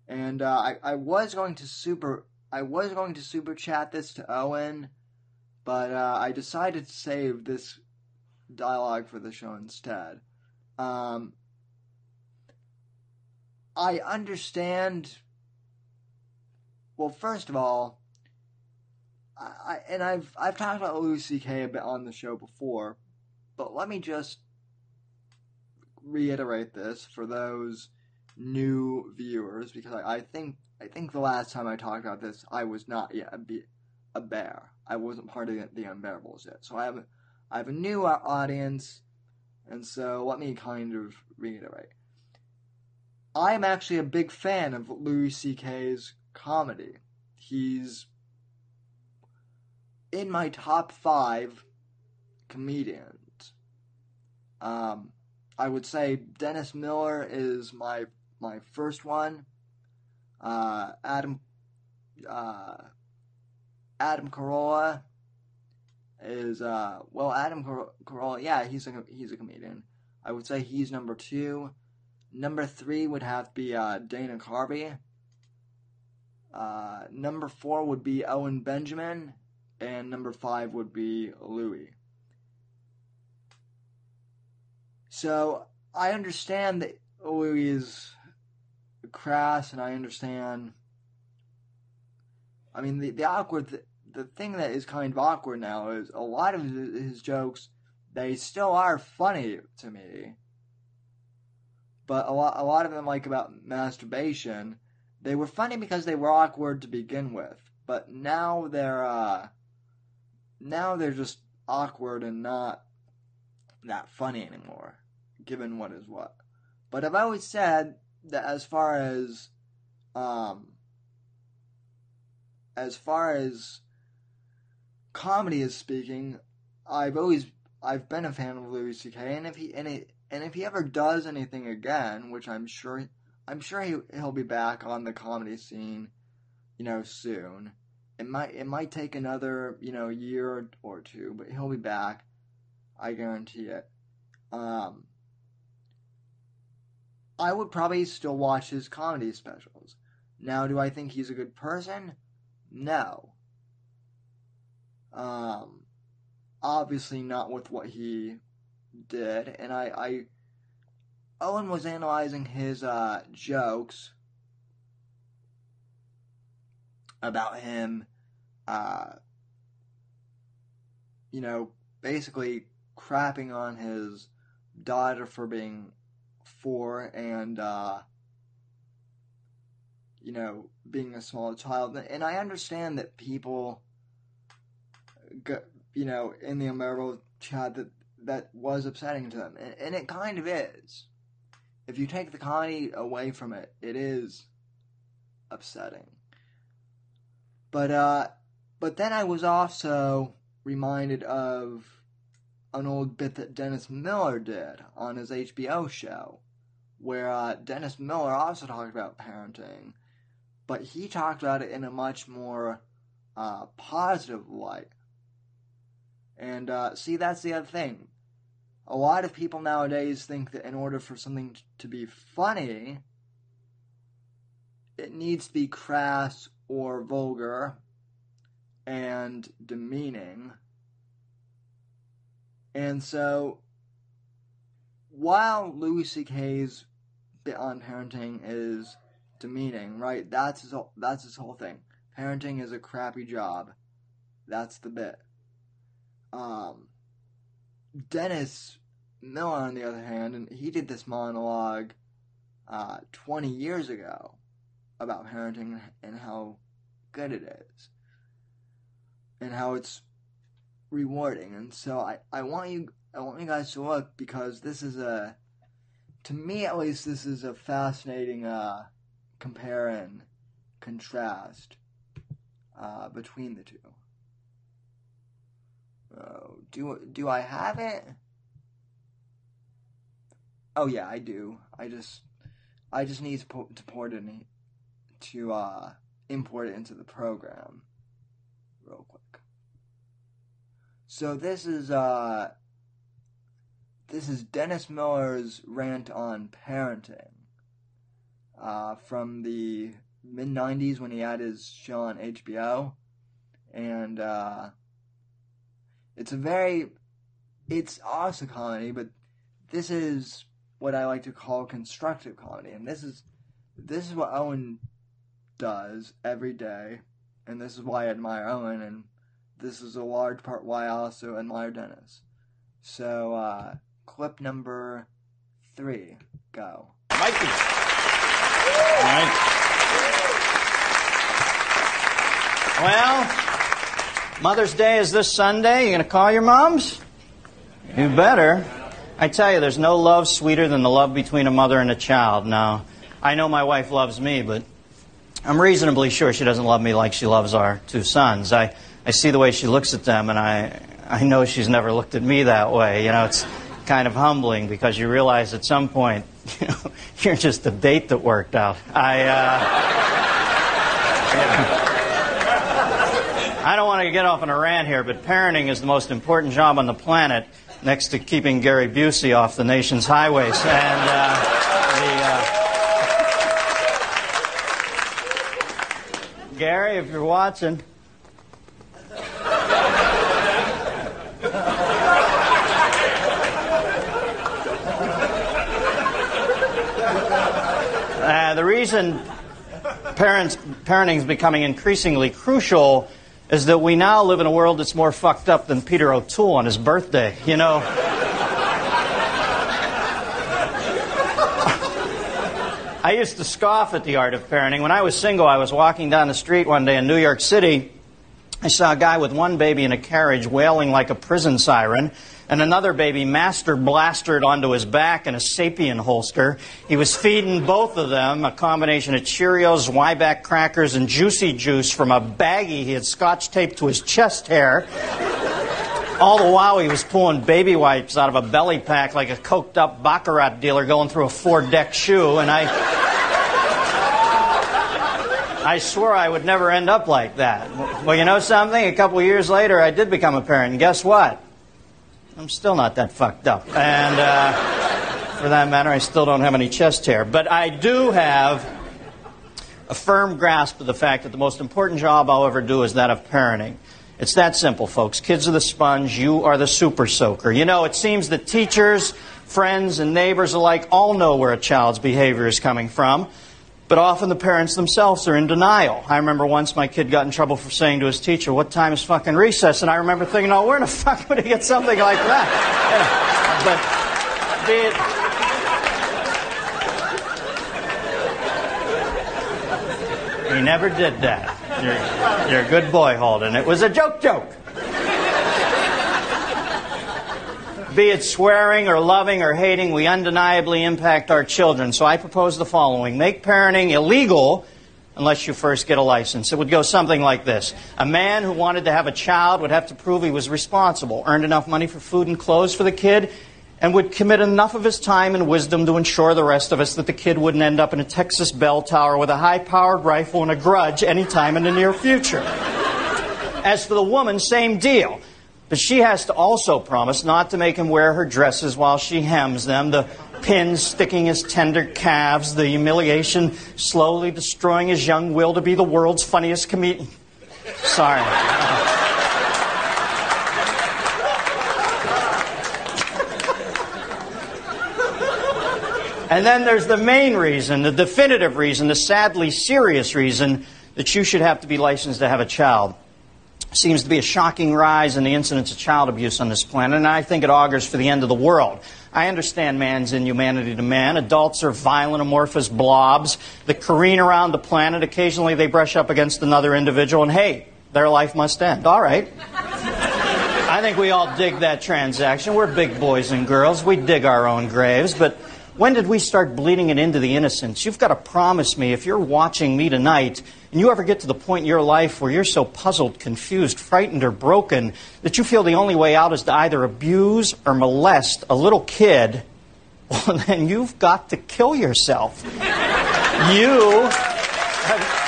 And uh, I I was going to super I was going to super chat this to Owen, but uh, I decided to save this dialogue for the show instead. Um, I understand. Well, first of all, I, I and I've I've talked about Louis C.K. a bit on the show before, but let me just reiterate this for those new viewers because I, I think I think the last time I talked about this, I was not yet a, be, a bear. I wasn't part of the, the unbearables yet. So I have I have a new audience, and so let me kind of reiterate. I'm actually a big fan of Louis C.K.'s comedy. He's in my top five comedians. Um, I would say Dennis Miller is my my first one. Uh, Adam uh, Adam Carolla is uh, well Adam Car- Carolla yeah he's a he's a comedian. I would say he's number two. Number three would have to be uh, Dana Carvey. Uh, number four would be Owen Benjamin, and number five would be Louis. So I understand that Louis is crass, and I understand. I mean, the the awkward th- the thing that is kind of awkward now is a lot of his jokes they still are funny to me, but a lot a lot of them like about masturbation, they were funny because they were awkward to begin with, but now they're uh, now they're just awkward and not that funny anymore, given what is what. But I've always said that as far as um as far as comedy is speaking, I've always I've been a fan of Louis C.K. and if he and, he, and if he ever does anything again, which I'm sure I'm sure he he'll be back on the comedy scene, you know, soon. It might it might take another you know year or two, but he'll be back. I guarantee it. Um, I would probably still watch his comedy specials. Now, do I think he's a good person? No. Um, obviously not with what he did, and I, I Owen was analyzing his uh, jokes about him, uh, you know, basically crapping on his daughter for being four and, uh, you know, being a small child. And I understand that people, you know, in the Unbearable chat that that was upsetting to them. And, and it kind of is. If you take the comedy away from it, it is upsetting. But, uh, but then I was also reminded of an old bit that Dennis Miller did on his HBO show, where uh, Dennis Miller also talked about parenting, but he talked about it in a much more uh, positive light. And uh, see, that's the other thing. A lot of people nowadays think that in order for something to be funny, it needs to be crass or vulgar and demeaning and so, while Louis C.K.'s bit on parenting is demeaning, right? That's his whole, that's his whole thing. Parenting is a crappy job. That's the bit. Um, Dennis Miller, on the other hand, and he did this monologue uh, 20 years ago about parenting and how good it is, and how it's rewarding. And so I, I want you I want you guys to look because this is a to me at least this is a fascinating uh, compare and contrast uh, between the two. Oh, do do I have it? Oh yeah, I do. I just I just need to, po- to port it in, to uh, import it into the program real quick. So this is uh this is Dennis Miller's rant on parenting. uh, from the mid 90s when he had his show on HBO. And uh, it's a very, it's also comedy, but this is what I like to call constructive comedy. And this is, this is what Owen does every day. And this is why I admire Owen. And this is a large part why I also admire Dennis. So, uh, clip number three, go. Mikey. All right. Well, Mother's Day is this Sunday. You gonna call your moms? You better. I tell you, there's no love sweeter than the love between a mother and a child. Now, I know my wife loves me, but I'm reasonably sure she doesn't love me like she loves our two sons. I, I see the way she looks at them, and I, I know she's never looked at me that way. You know, it's kind of humbling because you realize at some point, you <laughs> know, you're just a date that worked out. I, uh, <laughs> I don't want to get off on a rant here, but parenting is the most important job on the planet next to keeping Gary Busey off the nation's highways. And uh, the, uh, Gary, if you're watching. Uh, the reason parents, parenting is becoming increasingly crucial is that we now live in a world that's more fucked up than Peter O'Toole on his birthday. You know, I used to scoff at the art of parenting. When I was single, I was walking down the street one day in New York City. I saw a guy with one baby in a carriage wailing like a prison siren and another baby master blastered onto his back in a sapien holster. He was feeding both of them a combination of Cheerios, Zwieback crackers, and Juicy Juice from a baggie he had scotch taped to his chest hair. All the while, he was pulling baby wipes out of a belly pack like a coked up Baccarat dealer going through a four deck shoe, and I. I swore I would never end up like that. Well, you know something? A couple years later, I did become a parent, and guess what? I'm still not that fucked up. And uh, for that matter, I still don't have any chest hair. But I do have a firm grasp of the fact that the most important job I'll ever do is that of parenting. It's that simple, folks. Kids are the sponge, you are the super soaker. You know, it seems that teachers, friends, and neighbors alike all know where a child's behavior is coming from. But often the parents themselves are in denial. I remember once my kid got in trouble for saying to his teacher, What time is fucking recess? And I remember thinking, Oh, where the <laughs> fuck would he get something like that? <laughs> but he never did that. You're, you're a good boy, Holden. It was a joke joke. be it swearing or loving or hating, we undeniably impact our children. So I propose the following make parenting illegal unless you first get a license. It would go something like this A man who wanted to have a child would have to prove he was responsible, earned enough money for food and clothes for the kid, and would commit enough of his time and wisdom to ensure the rest of us that the kid wouldn't end up in a Texas bell tower with a high powered rifle and a grudge anytime in the near future. As for the woman, same deal. But she has to also promise not to make him wear her dresses while she hems them, the pins sticking his tender calves, the humiliation slowly destroying his young will to be the world's funniest comedian. Sorry. And then there's the main reason, the definitive reason, the sadly serious reason that you should have to be licensed to have a child seems to be a shocking rise in the incidence of child abuse on this planet, and I think it augurs for the end of the world. I understand man's inhumanity to man. Adults are violent, amorphous blobs that careen around the planet. Occasionally they brush up against another individual, and hey, their life must end. All right. I think we all dig that transaction. We're big boys and girls. We dig our own graves, but when did we start bleeding it into the innocents? You've got to promise me if you're watching me tonight and you ever get to the point in your life where you're so puzzled, confused, frightened, or broken that you feel the only way out is to either abuse or molest a little kid, <laughs> well, then you've got to kill yourself. you. Have,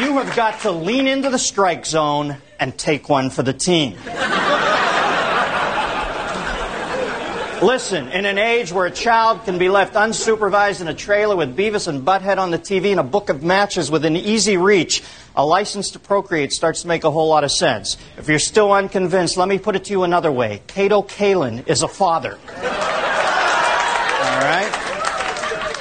You have got to lean into the strike zone and take one for the team. Listen, in an age where a child can be left unsupervised in a trailer with Beavis and Butthead on the TV and a book of matches within easy reach, a license to procreate starts to make a whole lot of sense. If you're still unconvinced, let me put it to you another way. Kato Kaelin is a father. All right?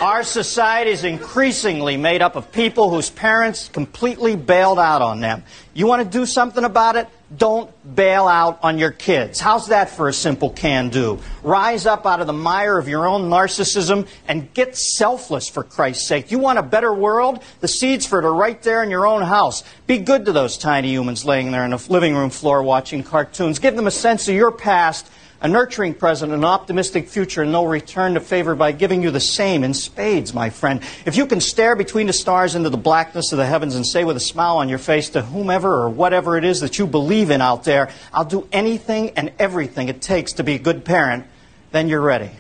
Our society is increasingly made up of people whose parents completely bailed out on them. You want to do something about it? Don't bail out on your kids. How's that for a simple can do? Rise up out of the mire of your own narcissism and get selfless for Christ's sake. You want a better world? The seeds for it are right there in your own house. Be good to those tiny humans laying there on the living room floor watching cartoons. Give them a sense of your past a nurturing present, an optimistic future, and they'll return to favor by giving you the same in spades, my friend. If you can stare between the stars into the blackness of the heavens and say with a smile on your face to whomever or whatever it is that you believe in out there, I'll do anything and everything it takes to be a good parent, then you're ready.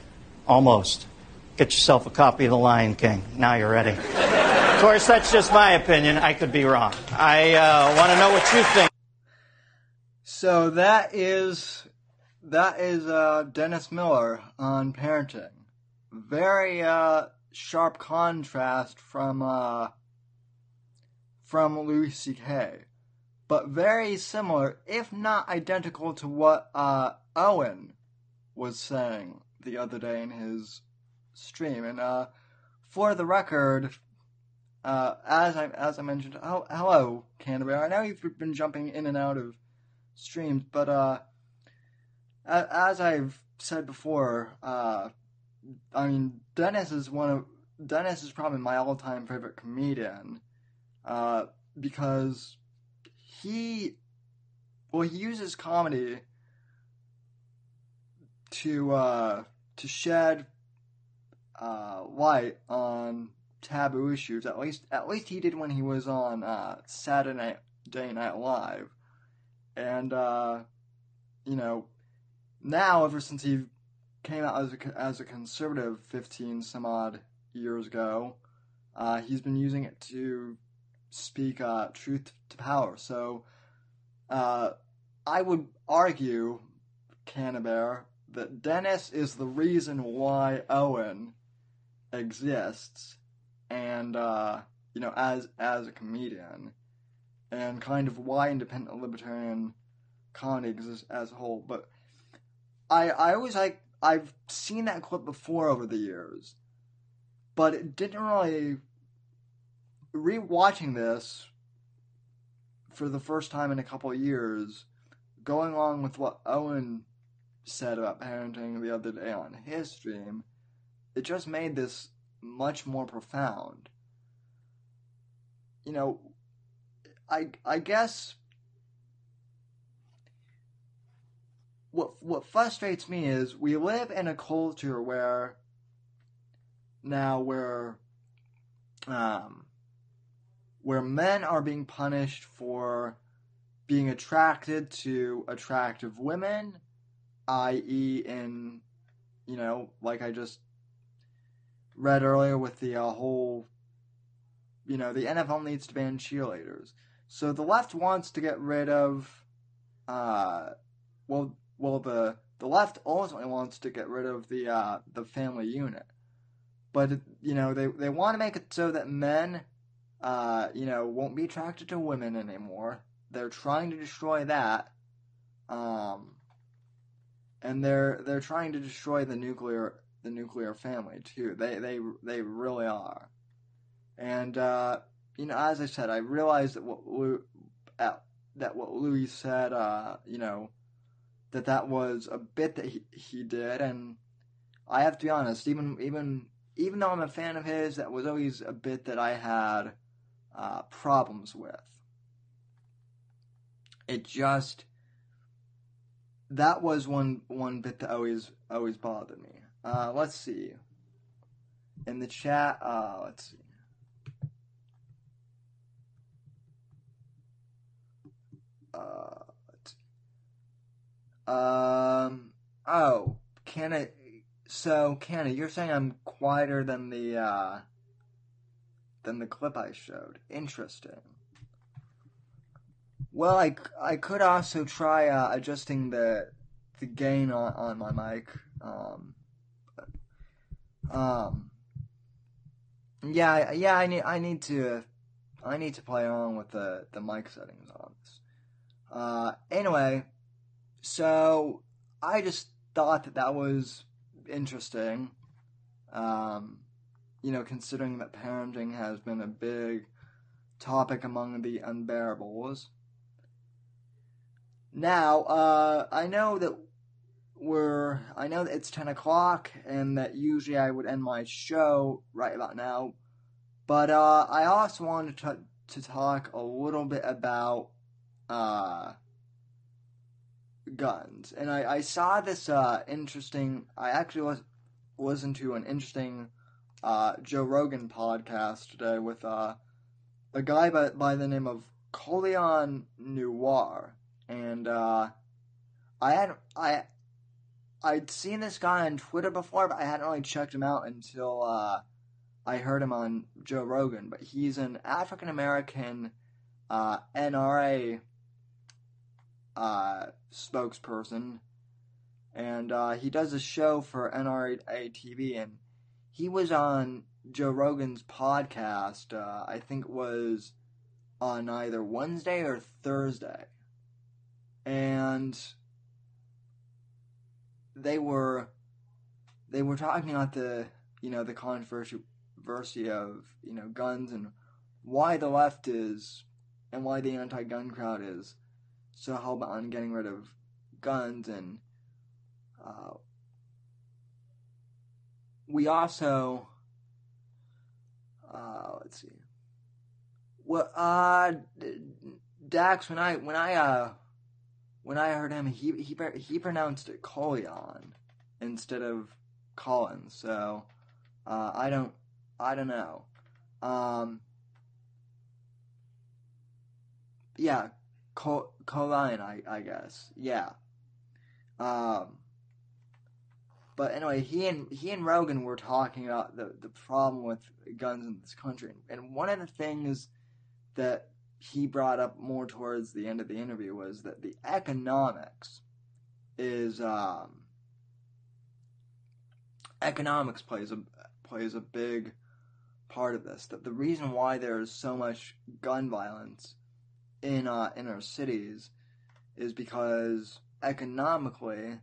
Almost. Get yourself a copy of The Lion King. Now you're ready. of course, that's just my opinion. I could be wrong. I uh, want to know what you think. So that is that is uh, Dennis Miller on parenting. Very uh, sharp contrast from uh, from Louis C.K., but very similar, if not identical, to what uh, Owen was saying the other day in his stream. And uh, for the record, uh, as I as I mentioned, oh, hello Canterbury. I know you've been jumping in and out of streams, but uh as I've said before, uh, I mean, Dennis is one of Dennis is probably my all-time favorite comedian uh, because he, well, he uses comedy to uh, to shed uh, light on taboo issues. At least, at least he did when he was on uh, Saturday Night Live, and uh, you know now, ever since he came out as a, as a conservative 15 some odd years ago, uh, he's been using it to speak uh, truth to power. So, uh, I would argue, Cannabear, that Dennis is the reason why Owen exists, and uh, you know, as as a comedian, and kind of why independent libertarian comedy exists as a whole. But I I always like I've seen that clip before over the years, but it didn't really. Rewatching this for the first time in a couple of years, going along with what Owen said about parenting the other day on his stream, it just made this much more profound. You know, I I guess what what frustrates me is we live in a culture where now where um where men are being punished for being attracted to attractive women, i.e., in you know, like I just read earlier with the uh, whole, you know, the NFL needs to ban cheerleaders. So the left wants to get rid of, uh, well, well, the the left ultimately wants to get rid of the uh, the family unit, but you know they they want to make it so that men, uh, you know, won't be attracted to women anymore. They're trying to destroy that, um, and they're they're trying to destroy the nuclear the nuclear family too. They they they really are, and uh, you know, as I said, I realized that what uh, that what Louis said, uh, you know that that was a bit that he, he did, and I have to be honest, even even even though I'm a fan of his, that was always a bit that I had uh, problems with. It just that was one one bit that always always bothered me. Uh, let's see. In the chat, uh, let's see. Uh, um. Oh, can it? So, Kenna, you're saying I'm quieter than the uh, than the clip I showed. Interesting. Well, I, I could also try uh, adjusting the the gain on, on my mic. Um, um, yeah, yeah, I need, I need to, I need to play around with the the mic settings on this. Uh, anyway, so I just thought that that was interesting. Um, you know, considering that parenting has been a big topic among the unbearables. Now, uh, I know that we're, I know that it's 10 o'clock and that usually I would end my show right about now, but, uh, I also wanted to, to talk a little bit about, uh, guns. And I, I saw this, uh, interesting, I actually was, listened to an interesting, uh, Joe Rogan podcast today with, uh, a guy by, by the name of Colion Noir and uh, I had I I'd seen this guy on Twitter before, but I hadn't really checked him out until uh, I heard him on Joe Rogan. But he's an African American uh, NRA uh, spokesperson, and uh, he does a show for NRA TV, and he was on Joe Rogan's podcast. Uh, I think it was on either Wednesday or Thursday and they were they were talking about the you know the controversy of you know guns and why the left is and why the anti-gun crowd is so bent on getting rid of guns and uh, we also uh, let's see well uh Dax when I when I uh when I heard him, he he he pronounced it Colion instead of Collins. So uh, I don't I don't know. Um, yeah, Col- Colion, I I guess. Yeah. Um, but anyway, he and he and Rogan were talking about the the problem with guns in this country, and one of the things that he brought up more towards the end of the interview was that the economics is um, economics plays a plays a big part of this. That the reason why there's so much gun violence in uh, in our cities is because economically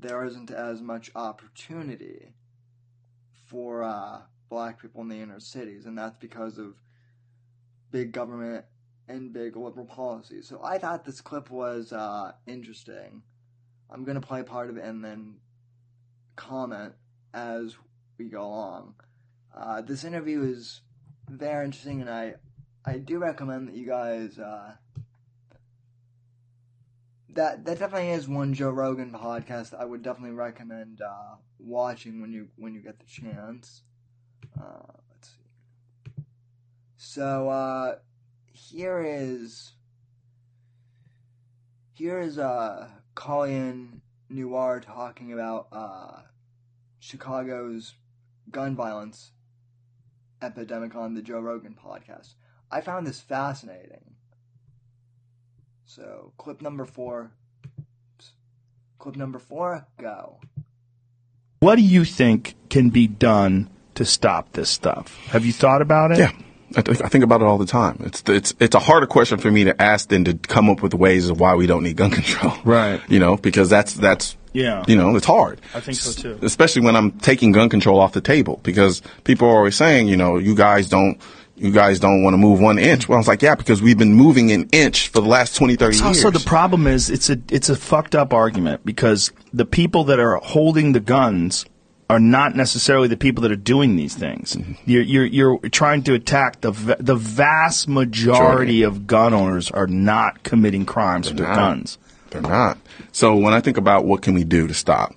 there isn't as much opportunity for uh, black people in the inner cities, and that's because of big government and big liberal policies. So I thought this clip was uh, interesting. I'm going to play part of it and then comment as we go along. Uh, this interview is very interesting, and I, I do recommend that you guys. Uh, that that definitely is one Joe Rogan podcast I would definitely recommend uh, watching when you when you get the chance. Uh, let's see. So uh, here is here is uh Colion Noir talking about uh Chicago's gun violence epidemic on the Joe Rogan podcast. I found this fascinating. So, clip number four. Clip number four, go. What do you think can be done to stop this stuff? Have you thought about it? Yeah. I, th- I think about it all the time. It's it's it's a harder question for me to ask than to come up with ways of why we don't need gun <laughs> control. Right. You know, because that's that's Yeah. You know, it's hard. I think so, too. Especially when I'm taking gun control off the table because people are always saying, you know, you guys don't you guys don't want to move one inch. Well, I was like, yeah, because we've been moving an inch for the last 20, 30 It's years. also the problem is it's a it's a fucked up argument because the people that are holding the guns are not necessarily the people that are doing these things. Mm-hmm. You're you're you're trying to attack the v- the vast majority Majority. of gun owners are not committing crimes with their not. guns. They're not. So when I think about what can we do to stop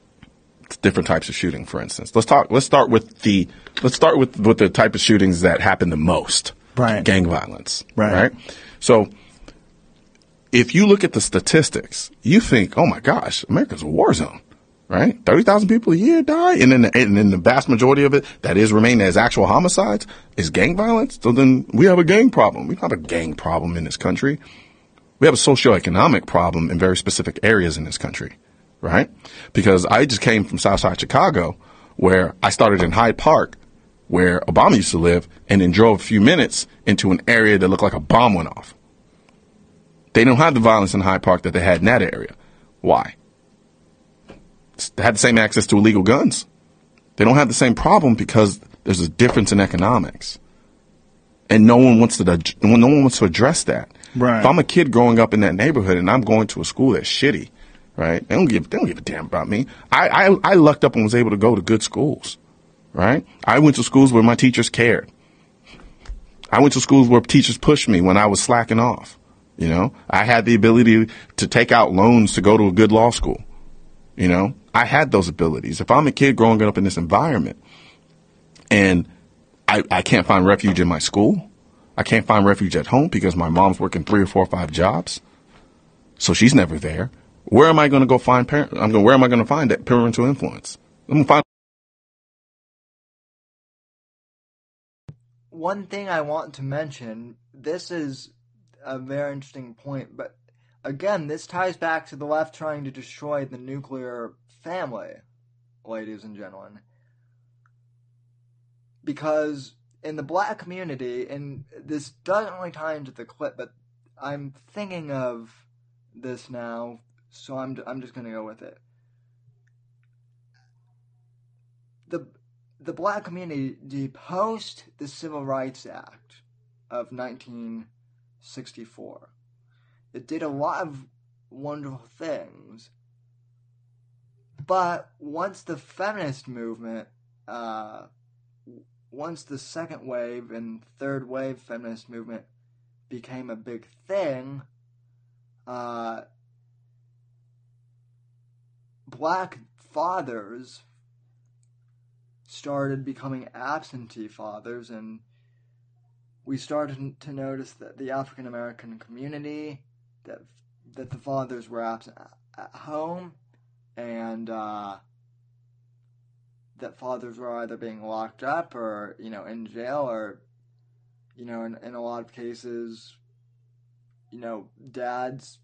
different types of shooting, for instance, let's talk. Let's start with the let's start with with the type of shootings that happen the most. Right. Gang violence. Right. So if you look at the statistics, you think, oh my gosh, America's a war zone. Right, thirty thousand people a year die, and then and then the vast majority of it that is remaining as actual homicides is gang violence. So then we have a gang problem. We don't have a gang problem in this country we have a socioeconomic problem in very specific areas in this country, right? Because I just came from Southside Chicago, where I started in Hyde Park, where Obama used to live, and then drove a few minutes into an area that looked like a bomb went off. They don't have the violence in Hyde Park that they had in that area. Why? They had the same access to illegal guns. They don't have the same problem because there's a difference in economics. And no one wants to, no one wants to address that. Right. If I'm a kid growing up in that neighborhood and I'm going to a school that's shitty, right? They don't give, they don't give a damn about me. I, I, I lucked up and was able to go to good schools, right? I went to schools where my teachers cared. I went to schools where teachers pushed me when I was slacking off. You know, I had the ability to take out loans to go to a good law school. You know, I had those abilities. If I'm a kid growing up in this environment and I, I can't find refuge in my school, I can't find refuge at home because my mom's working three or four or five jobs. So she's never there. Where am I going to go find parent? I'm going, where am I going to find that parental influence? I'm going to find. One thing I want to mention, this is a very interesting point, but again, this ties back to the left trying to destroy the nuclear family, ladies and gentlemen. Because in the black community, and this doesn't really tie into the clip, but I'm thinking of this now, so I'm I'm just gonna go with it. The the black community post the Civil Rights Act of 1964. It did a lot of wonderful things, but once the feminist movement uh, once the second wave and third wave feminist movement became a big thing, uh, black fathers started becoming absentee fathers, and we started to notice that the African American community that that the fathers were absent at home, and uh, that fathers were either being locked up or you know in jail or you know in, in a lot of cases you know dads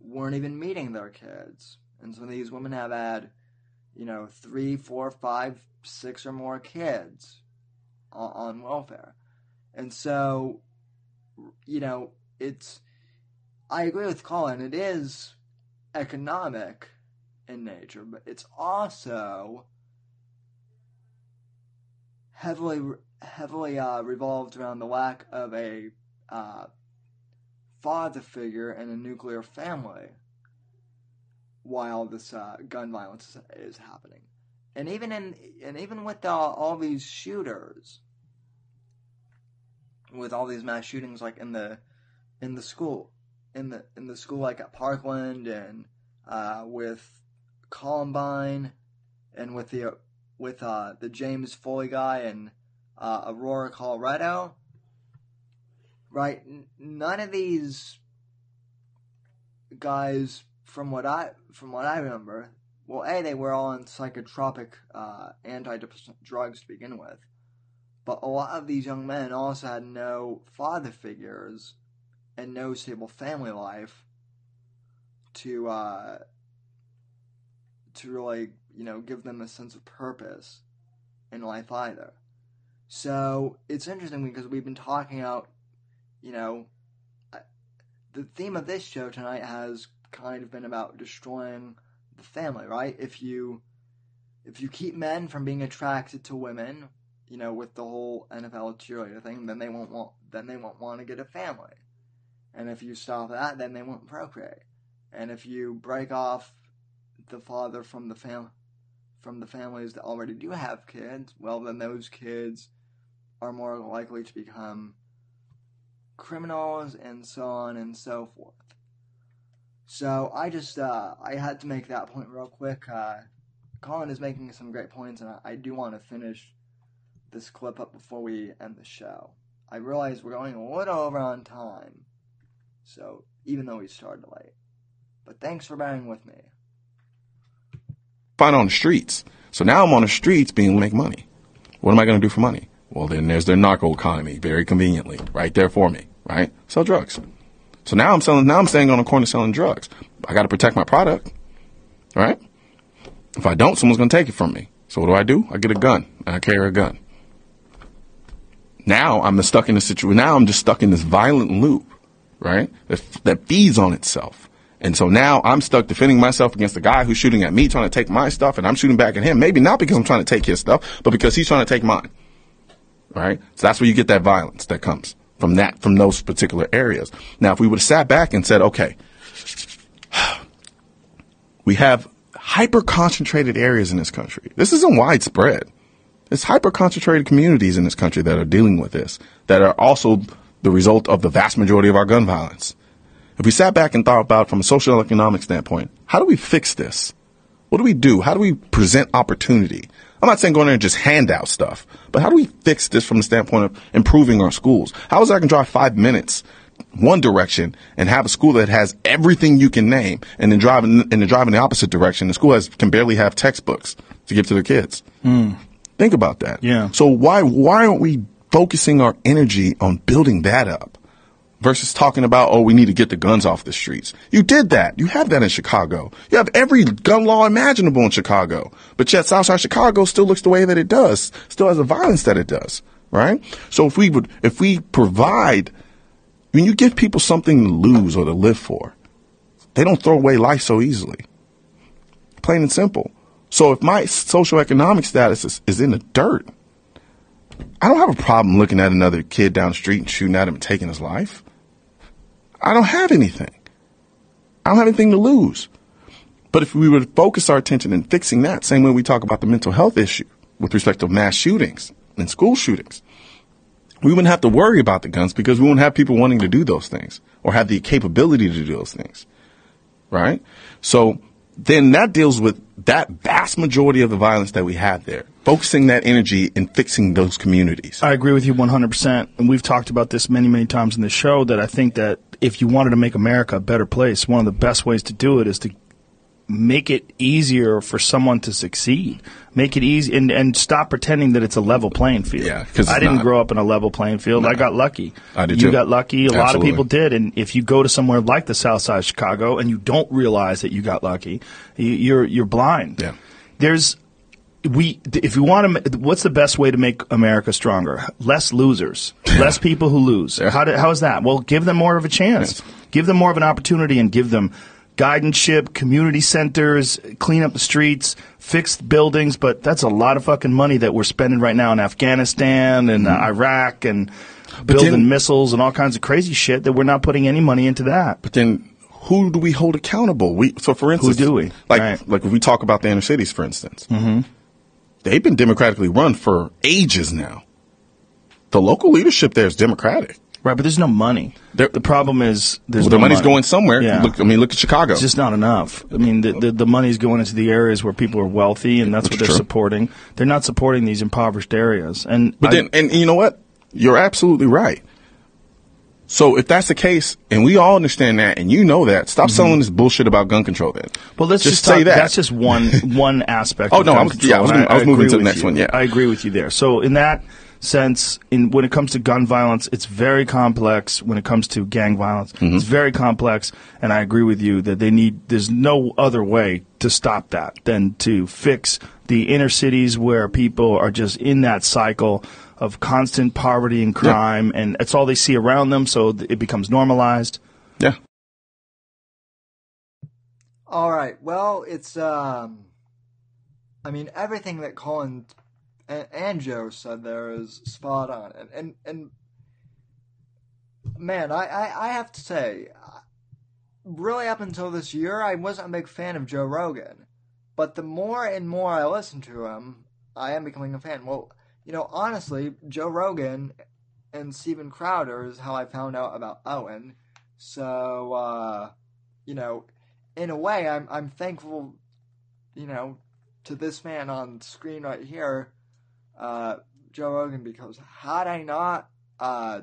weren't even meeting their kids and so these women have had you know three four five six or more kids on, on welfare. And so you know it's i agree with colin it is economic in nature but it's also heavily heavily uh, revolved around the lack of a uh, father figure in a nuclear family while this uh, gun violence is, happening, and even in and even with all these shooters, with all these mass shootings like in the in the school in the in the school like at Parkland and uh, with Columbine and with the with uh, the James Foley guy in uh, Aurora, Colorado. Right, none of these guys, from what I from what I remember, well, a they were all on psychotropic uh, antidepressant drugs to begin with, but a lot of these young men also had no father figures and no stable family life to uh, to really you know, give them a sense of purpose in life either. So it's interesting because we've been talking about, you know, the theme of this show tonight has kind of been about destroying the family, right? If you if you keep men from being attracted to women, you know, with the whole NFL cheerleader thing, then they won't want then they won't want to get a family. And if you stop that, then they won't procreate. And if you break off the father from the family from the families that already do have kids, well, then those kids are more likely to become criminals and so on and so forth. So I just uh, I had to make that point real quick. Uh, Colin is making some great points, and I, I do want to finish this clip up before we end the show. I realize we're going a little over on time, so even though we started late, but thanks for bearing with me find on the streets. So now I'm on the streets being able to make money. What am I going to do for money? Well, then there's their narco economy very conveniently right there for me, right? Sell drugs. So now I'm selling, now I'm staying on the corner selling drugs. I got to protect my product. right? If I don't, someone's going to take it from me. So what do I do? I get a gun and I carry a gun. Now I'm stuck in a situation. Now I'm just stuck in this violent loop, right? That, that feeds on itself. And so now I'm stuck defending myself against the guy who's shooting at me, trying to take my stuff, and I'm shooting back at him. Maybe not because I'm trying to take his stuff, but because he's trying to take mine. Right? So that's where you get that violence that comes from that, from those particular areas. Now, if we would have sat back and said, okay, <sighs> we have hyper concentrated areas in this country. This isn't widespread. It's hyper concentrated communities in this country that are dealing with this, that are also the result of the vast majority of our gun violence. If we sat back and thought about from a social economic standpoint, how do we fix this? What do we do? How do we present opportunity? I'm not saying go in there and just hand out stuff, but how do we fix this from the standpoint of improving our schools? How is it I can drive five minutes one direction and have a school that has everything you can name and then drive in, and then drive in the opposite direction? The school has, can barely have textbooks to give to their kids. Hmm. Think about that. Yeah. So why, why aren't we focusing our energy on building that up? Versus talking about, oh, we need to get the guns off the streets. You did that. You have that in Chicago. You have every gun law imaginable in Chicago. But yet Southside Chicago still looks the way that it does, still has the violence that it does, right? So if we would, if we provide, when you give people something to lose or to live for, they don't throw away life so easily. Plain and simple. So if my socioeconomic status is, is in the dirt, I don't have a problem looking at another kid down the street and shooting at him and taking his life. I don't have anything. I don't have anything to lose. But if we would focus our attention in fixing that, same way we talk about the mental health issue with respect to mass shootings and school shootings, we wouldn't have to worry about the guns because we wouldn't have people wanting to do those things or have the capability to do those things. Right? So then that deals with that vast majority of the violence that we have there, focusing that energy in fixing those communities. I agree with you 100%. And we've talked about this many, many times in the show that I think that if you wanted to make America a better place, one of the best ways to do it is to make it easier for someone to succeed. Make it easy and, and stop pretending that it's a level playing field. Yeah, 'cause I didn't not. grow up in a level playing field. I got lucky. I did You too. got lucky. A lot of people did. And if you go to somewhere like the South Side of Chicago and you don't realize that you got lucky, you, you're you're blind. Yeah. There's we if you want to what's the best way to make america stronger? Less losers. <laughs> Less people who lose. How, do, how is that? Well give them more of a chance. Give them more of an opportunity and give them guidance-ship community centers clean up the streets fix buildings but that's a lot of fucking money that we're spending right now in afghanistan and uh, iraq and building then- missiles and all kinds of crazy shit that we're not putting any money into that. But then who do we hold accountable? We so for instance, who do we? Like Right. like if we talk about the inner cities, for instance, mm-hmm. They've been democratically run for ages now. The local leadership there is democratic. right but there's no money There- the problem is there's Well, the no money's money. going somewhere. Yeah. Look, I mean, look at Chicago. It's just not enough. I mean, the, the, the money's going into the areas where people are wealthy, and that's Which what they're true. supporting. They're not supporting these impoverished areas. And But I- then, and you know what? You're absolutely right. So if that's the case, and we all understand that, and you know that, stop selling this bullshit about gun control. Then, Mm-hmm. well, let's just, say talk- that. That's just one <laughs> one aspect. Oh, of no, I control, yeah, I was gonna- I was moving to the next you. one, yeah. I agree with you there. So in that sense, in when it comes to gun violence, it's very complex. When it comes to gang violence, Mm-hmm. it's very complex. And I agree with you that they need. There's no other way to stop that than to fix the inner cities where people are just in that cycle of constant poverty and crime, and that's all they see around them. So it becomes normalized. yeah, All right. Well, it's um, I mean everything that Colin and, and Joe said there is spot on, and and, and man, I, I I have to say, really up until this year, I wasn't a big fan of Joe Rogan, but the more and more I listen to him, I am becoming a fan. Well, you know, honestly, Joe Rogan and Steven Crowder is how I found out about Owen. So, uh, you know, in a way, I'm I'm thankful, you know, to this man on screen right here, uh, Joe Rogan, because had I not uh,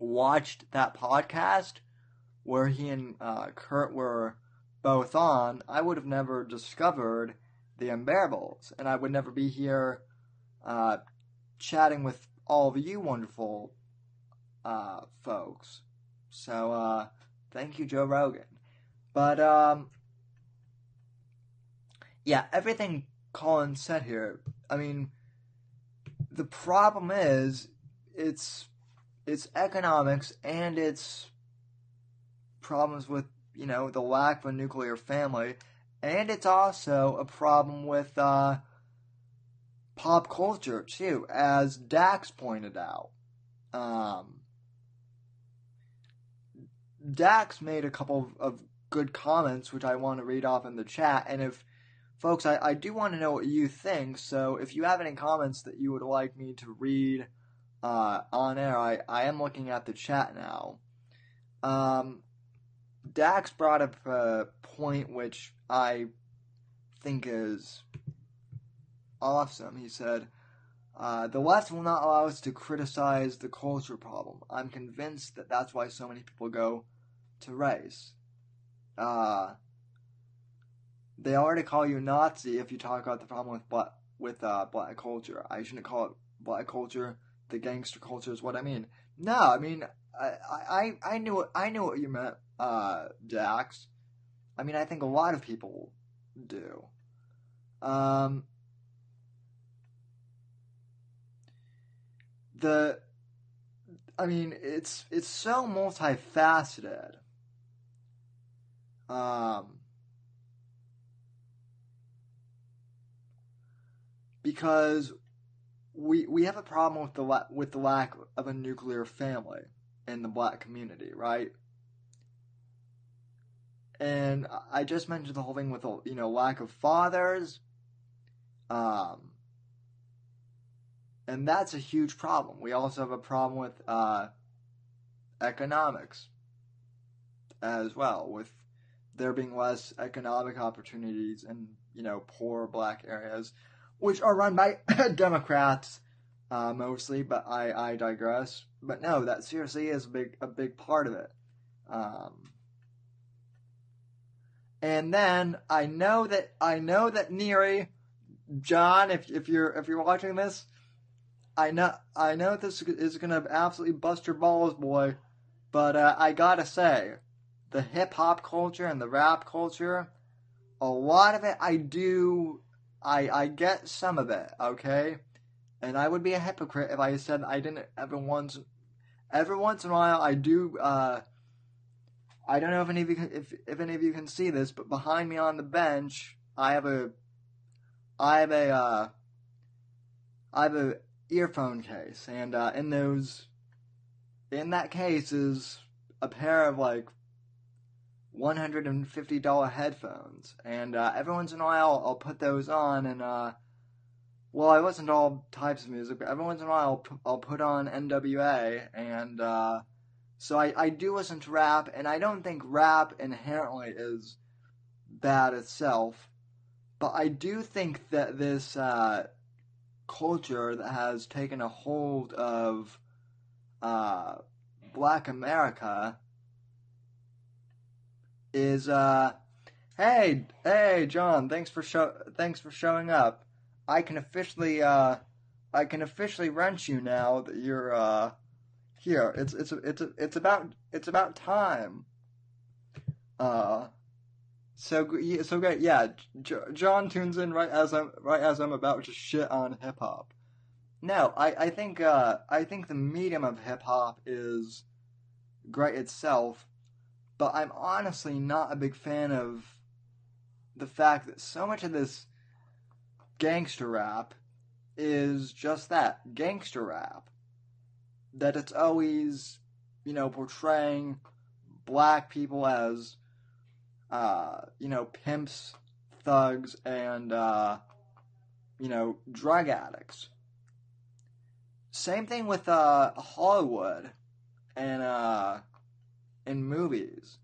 watched that podcast where he and uh, Kurt were both on, I would have never discovered the Unbearables, and I would never be here uh, chatting with all of you wonderful uh, folks. So, uh, thank you, Joe Rogan. But um, yeah, everything Colin said here. I mean, the problem is it's it's economics and it's problems with you know the lack of a nuclear family, and it's also a problem with uh, pop culture too, as Dax pointed out. Um, Dax made a couple of, of good comments, which I want to read off in the chat, and if folks, I, I do want to know what you think. So if you have any comments that you would like me to read uh, on air, I, I am looking at the chat now. Um, Dax brought up a point which I think is awesome. He said, uh, the left will not allow us to criticize the culture problem. I'm convinced that that's why so many people go to race. Uh, they already call you Nazi if you talk about the problem with black, with uh, black culture. I shouldn't call it black culture. The gangster culture is what I mean. No, I mean I I, I knew what I knew what you meant, uh, Dax. I mean I think a lot of people do. Um, the I mean it's it's so multifaceted. Um, because we we have a problem with the la- with the lack of a nuclear family in the black community, right? And I just mentioned the whole thing with you know lack of fathers, um, and that's a huge problem. We also have a problem with uh, economics as well, with there being less economic opportunities in you know poor black areas which are run by <laughs> Democrats uh, mostly, but I, I digress. But no, that seriously is a big a big part of it. Um, and then I know that I know that Neri, John, if if you're if you're watching this, I know I know this is gonna absolutely bust your balls, boy. But uh, I gotta say, the hip hop culture and the rap culture, a lot of it I do I I get some of it, okay? And I would be a hypocrite if I said I didn't ever once every once in a while I do uh I don't know if any of you can, if if any of you can see this, but behind me on the bench I have a I have a uh I have a earphone case and uh in those in that case is a pair of like $150 headphones. And uh, every once in a while, I'll put those on and, uh, well, I listen to all types of music, but every once in a while, I'll, I'll put on NWA. And uh, so I, I do listen to rap, and I don't think rap inherently is bad itself. But I do think that this uh, culture that has taken a hold of uh, black America is uh hey hey John thanks for show thanks for showing up. I can officially uh I can officially rent you now that you're uh here. It's it's it's it's about it's about time. Uh so so great yeah John tunes in right as I'm right as I'm about to shit on hip hop no I I think uh I think the medium of hip hop is great itself but I'm honestly not a big fan of the fact that so much of this gangster rap is just that gangster rap. That it's always, you know, portraying black people as, uh, you know, pimps, thugs, and, uh, you know, drug addicts. Same thing with, uh, Hollywood and, uh, in movies.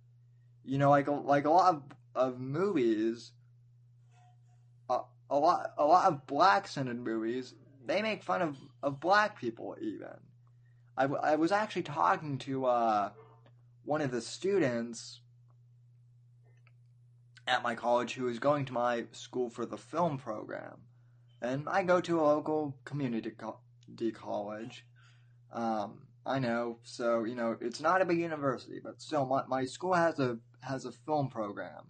You know, like a, like a lot of, of movies, uh, a lot a lot of black centered movies, they make fun of, of black people even. I, w- I was actually talking to uh, one of the students at my college who is going to my school for the film program. And I go to a local community co- college. Um, I know. So you know, it's not a big university, but still, my, my school has a has a film program,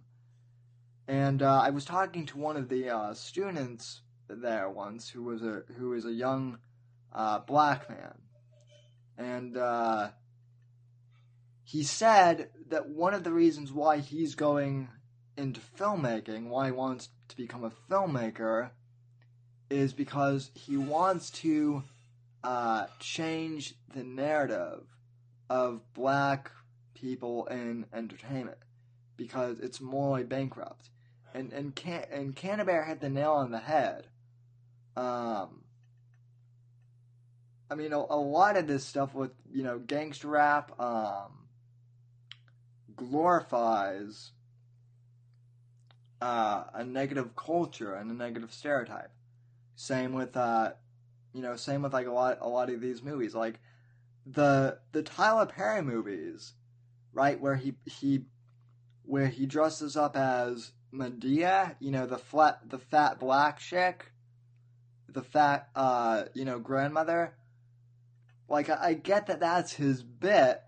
And uh, I was talking to one of the uh, students there once, who was a who was a young uh, black man, and uh, he said that one of the reasons why he's going into filmmaking, why he wants to become a filmmaker, is because he wants to uh, change the narrative of black people in entertainment because it's morally bankrupt. And and Can and Canterbury hit the nail on the head. Um, I mean, a, a lot of this stuff with you know gangster rap um, glorifies uh, a negative culture and a negative stereotype. Same with uh, you know, same with like a lot a lot of these movies, like the the Tyler Perry movies, right, where he he where he dresses up as Madea, you know, the flat the fat black chick, the fat uh, you know, grandmother. Like I, I get that that's his bit,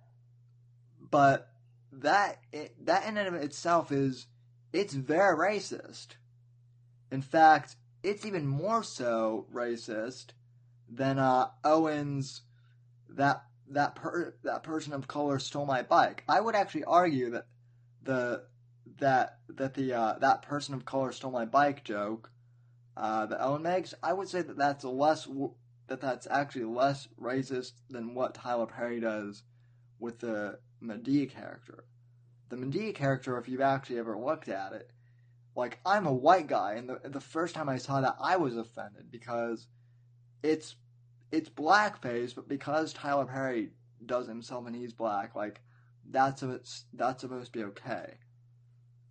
but that it, that in and of itself is it's very racist. In fact, it's even more so racist than uh, Owen's that that per, that person of color stole my bike. I would actually argue that the that that the uh, that person of color stole my bike joke uh, that Owen makes. I would say that that's less that that's actually less racist than what Tyler Perry does with the Madea character. The Madea character, if you've actually ever looked at it, like I'm a white guy, and the the first time I saw that, I was offended because it's it's blackface, but because Tyler Perry does himself and he's black, like that's a, that's supposed to be okay.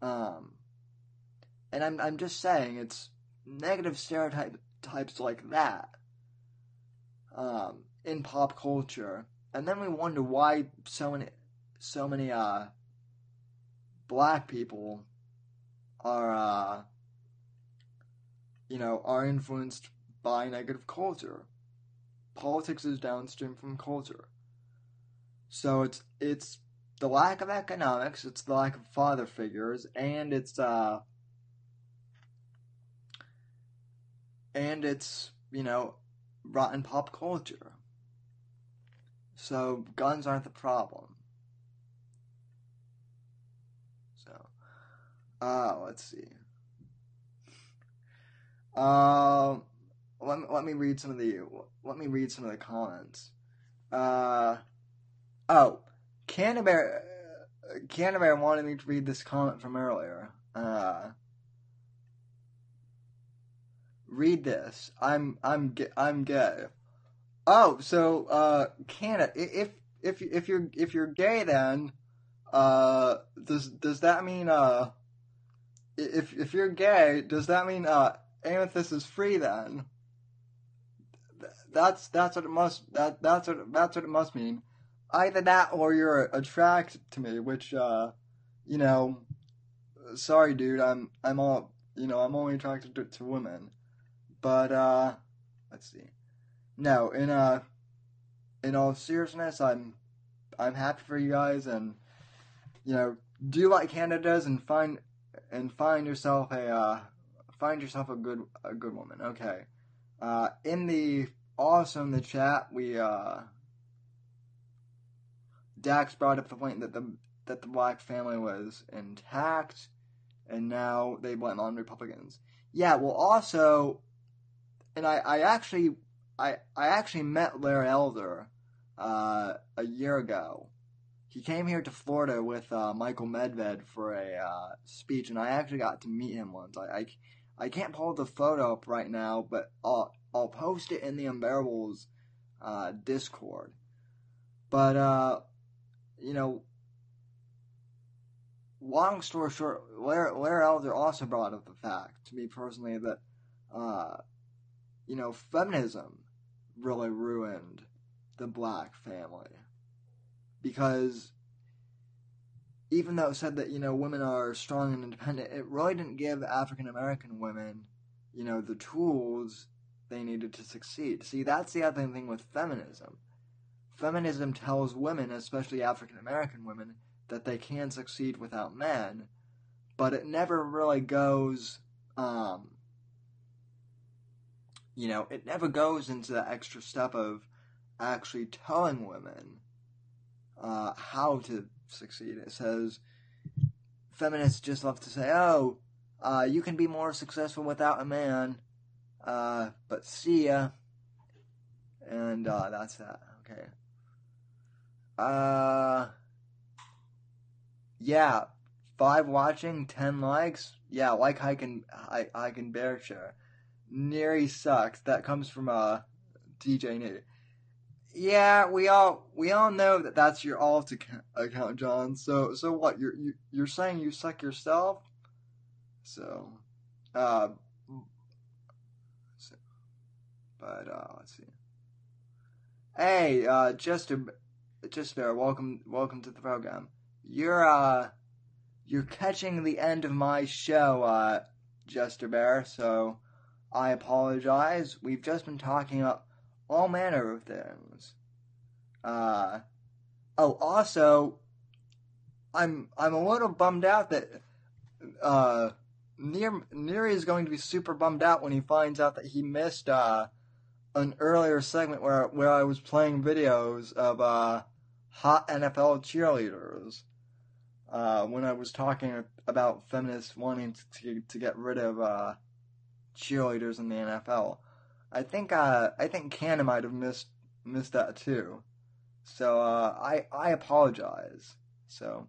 Um, and I'm I'm just saying it's negative stereotypes like that um, in pop culture, and then we wonder why so many so many uh, black people are uh, you know are influenced by negative culture politics is downstream from culture. So it's it's the lack of economics, it's the lack of father figures, and it's uh and it's, you know, rotten pop culture. So guns aren't the problem. So uh let's see. Um let me, let me read some of the let me read some of the comments. Uh, oh, Canterbury Canterbury wanted me to read this comment from earlier. Uh, read this. I'm I'm I'm gay. Oh, so uh, Canada, if if if you're if you're gay, then uh, does does that mean uh, if if you're gay, does that mean uh, amethyst is free then? that's that's what it must that that's what that's what it must mean. Either that or you're attracted to me, which uh, you know, sorry, dude, I'm I'm all you know I'm only attracted to, to women, but uh, let's see. No, in uh, in all seriousness, I'm I'm happy for you guys, and you know, do like Canada does, and find and find yourself a uh, find yourself a good a good woman. Okay. Uh, in the also in the chat, we uh, Dax brought up the point that the that the black family was intact, and now they blame on Republicans. Yeah, well, also, and I, I actually, I, I actually met Larry Elder uh, a year ago. He came here to Florida with uh, Michael Medved for a uh, speech, and I actually got to meet him once. I, I, I can't pull the photo up right now, but I'll, I'll post it in the Unbearables uh, Discord. But, uh, you know, long story short, Larry, Larry Elder also brought up the fact, to me personally, that, uh, you know, feminism really ruined the black family. Because even though it said that, you know, women are strong and independent, it really didn't give African American women, you know, the tools they needed to succeed. See, that's the other thing with feminism. Feminism tells women, especially African American women, that they can succeed without men, but it never really goes. Um, you know, it never goes into the extra step of actually telling women uh, how to succeed. It says feminists just love to say, "Oh, uh, you can be more successful without a man," uh, but see ya, and uh, that's that. Okay. Uh, yeah, five watching, ten likes. Yeah, like I can, I, I can bear share. Neri sucks. That comes from uh, DJ Nate. Yeah, we all we all know that that's your alt account, John. So so what? You're you, you're saying you suck yourself? So, uh, so, but uh, let's see. Hey, uh, just there. Welcome welcome to the program. You're uh, you're catching the end of my show, uh, Jester Bear. So I apologize. We've just been talking about all manner of things. Uh, oh, also, I'm I'm a little bummed out that uh, Neri is going to be super bummed out when he finds out that he missed uh, an earlier segment where where I was playing videos of uh, hot NFL cheerleaders. Uh, when I was talking about feminists wanting to, to get rid of uh, cheerleaders in the NFL. I think uh, I think Cannon might have missed missed that too. So uh, I I apologize. So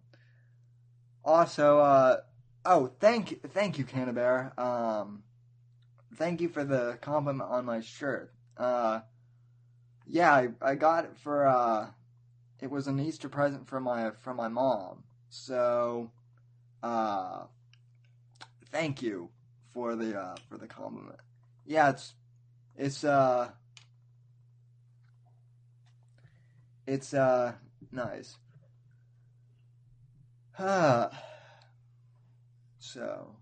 also uh, oh thank thank you Cannabear. Um, thank you for the compliment on my shirt. Uh, yeah, I, I got it for uh, it was an Easter present from my from my mom. So uh, thank you for the uh, for the compliment. Yeah, it's it's uh it's uh nice. so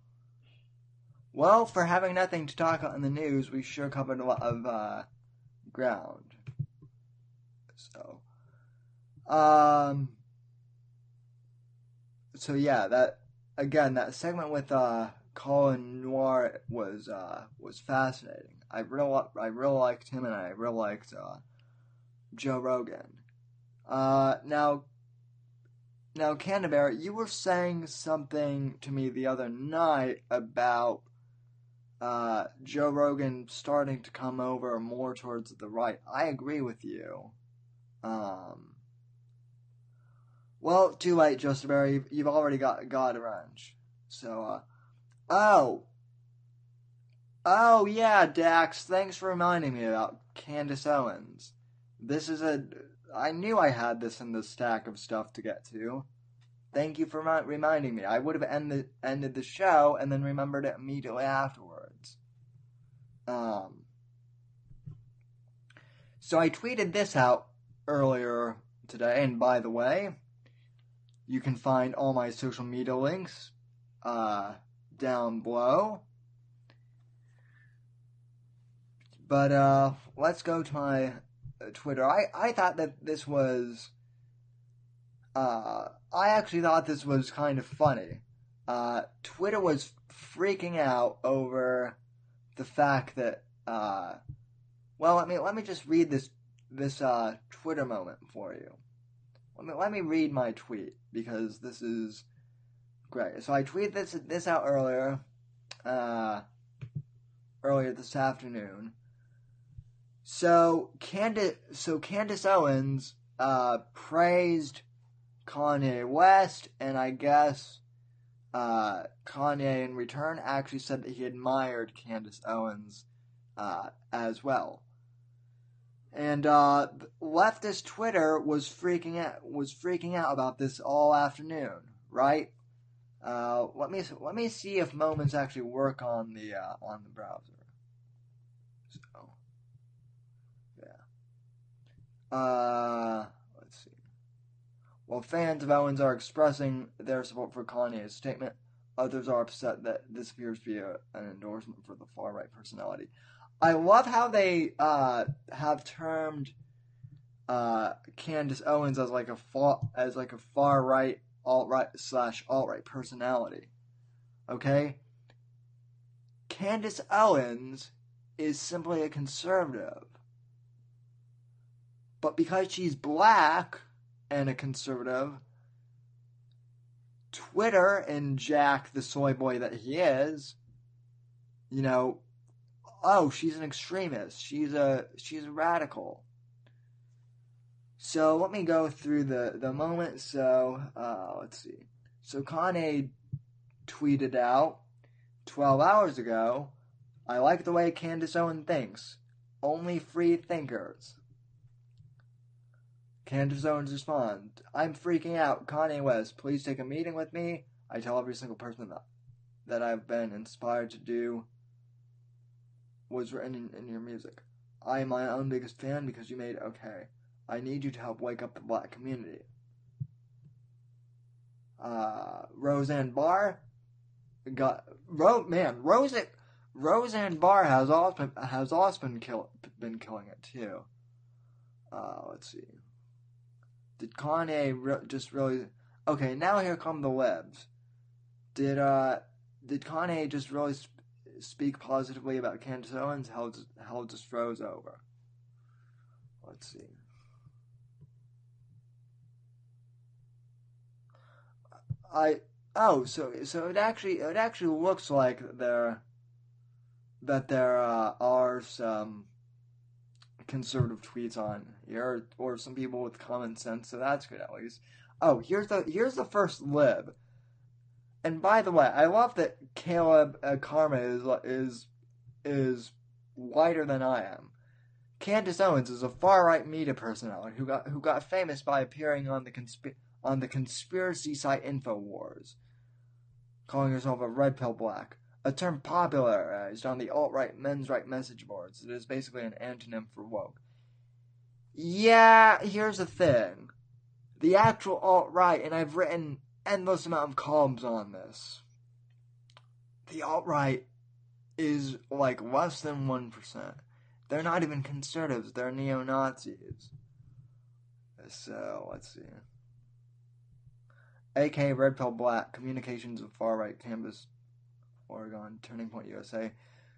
well, for having nothing to talk about in the news, we sure covered a lot of uh, ground. So, um, so yeah, that again, that segment with uh, Colin Noir was uh, was fascinating. I really I really liked him, and I really liked uh, Joe Rogan. Uh, now, now, Canterbury, you were saying something to me the other night about uh, Joe Rogan starting to come over more towards the right. I agree with you. Um, well, too late, Justaberry. You've, you've already got got a wrench. So, uh, oh, oh yeah, Dax. Thanks for reminding me about Candace Owens. This is a. I knew I had this in the stack of stuff to get to. Thank you for mi- reminding me. I would have ended ended the show and then remembered it immediately afterwards. Um. So I tweeted this out earlier today, and by the way, you can find all my social media links uh, down below. But uh, let's go to my uh, Twitter. I, I thought that this was. Uh, I actually thought this was kind of funny. Uh, Twitter was freaking out over the fact that. Uh, well, let me let me just read this this uh, Twitter moment for you. Let me let me read my tweet because this is great. So I tweeted this this out earlier, uh, earlier this afternoon. So Candace, so Candace Owens uh, praised Kanye West, and I guess uh, Kanye in return actually said that he admired Candace Owens uh, as well. And uh, leftist Twitter was freaking out was freaking out about this all afternoon, right? Uh, let me let me see if moments actually work on the uh, on the browser. So, yeah. Uh, let's see. While fans of Owens are expressing their support for Kanye's statement, others are upset that this appears to be a, an endorsement for the far right personality. I love how they uh, have termed uh, Candace Owens as like a far, as like a far right alt right slash alt right personality. Okay? Candace Owens is simply a conservative. But because she's black and a conservative, Twitter and Jack, the soy boy that he is, you know, oh, she's an extremist. She's a she's a radical. So let me go through the the moment. So uh, let's see. So Kanye tweeted out 12 hours ago, I like the way Candace Owen thinks. Only free thinkers. Candace Owens responds, I'm freaking out. Kanye West, please take a meeting with me. I tell every single person that, that I've been inspired to do was written in, in your music. I am my own biggest fan because you made okay. I need you to help wake up the black community. Uh, Roseanne Barr got Ro, man Rose Roseanne Barr has also has also been kill, been killing it too. Uh, let's see. Did Kanye re- just really? Okay, now here come the webs. Did uh did Kanye just really sp- speak positively about Candace Owens? Hell, just, hell just froze over. Let's see. I oh so so it actually it actually looks like there that there uh, are some conservative tweets on here or some people with common sense so that's good at least. Oh here's the here's the first lib. And by the way i love that caleb uh, karma is is is whiter than i am. Candace owens is a far right media personality who got who got famous by appearing on the consp- on the conspiracy site infowars calling herself a red pill black a term popularized uh, on the alt-right men's right message boards. It is basically an antonym for woke. Yeah, here's the thing. The actual alt-right, and I've written endless amount of columns on this. The alt-right is like less than 1%. They're not even conservatives, they're neo-Nazis. So, let's see. AK Red Pill Black, Communications of Far Right Canvas Oregon, Turning Point USA.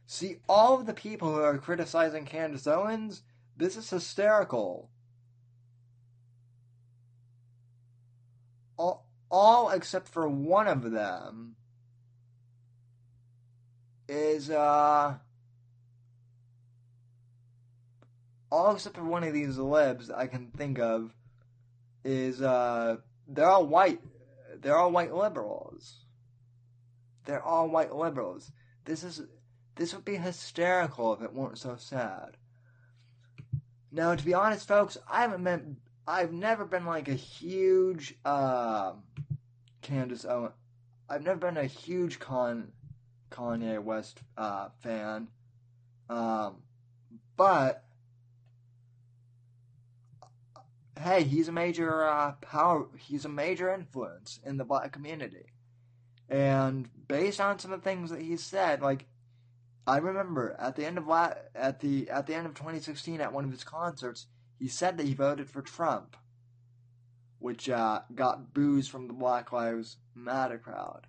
See, all of the people who are criticizing Candace Owens, this is hysterical. All, all except for one of them is, uh, all except for one of these libs I can think of is, uh, they're all white. They're all white liberals. They're all white liberals. This is this would be hysterical if it weren't so sad. Now, to be honest, folks, I haven't been. I've never been like a huge uh, Candace Owen. I've never been a huge Con Kanye West uh, fan, um, but hey, he's a major uh, power. He's a major influence in the black community. And based on some of the things that he said, like I remember at the end of la- at the at the end of 2016 at one of his concerts, he said that he voted for Trump, which uh, got boos from the Black Lives Matter crowd.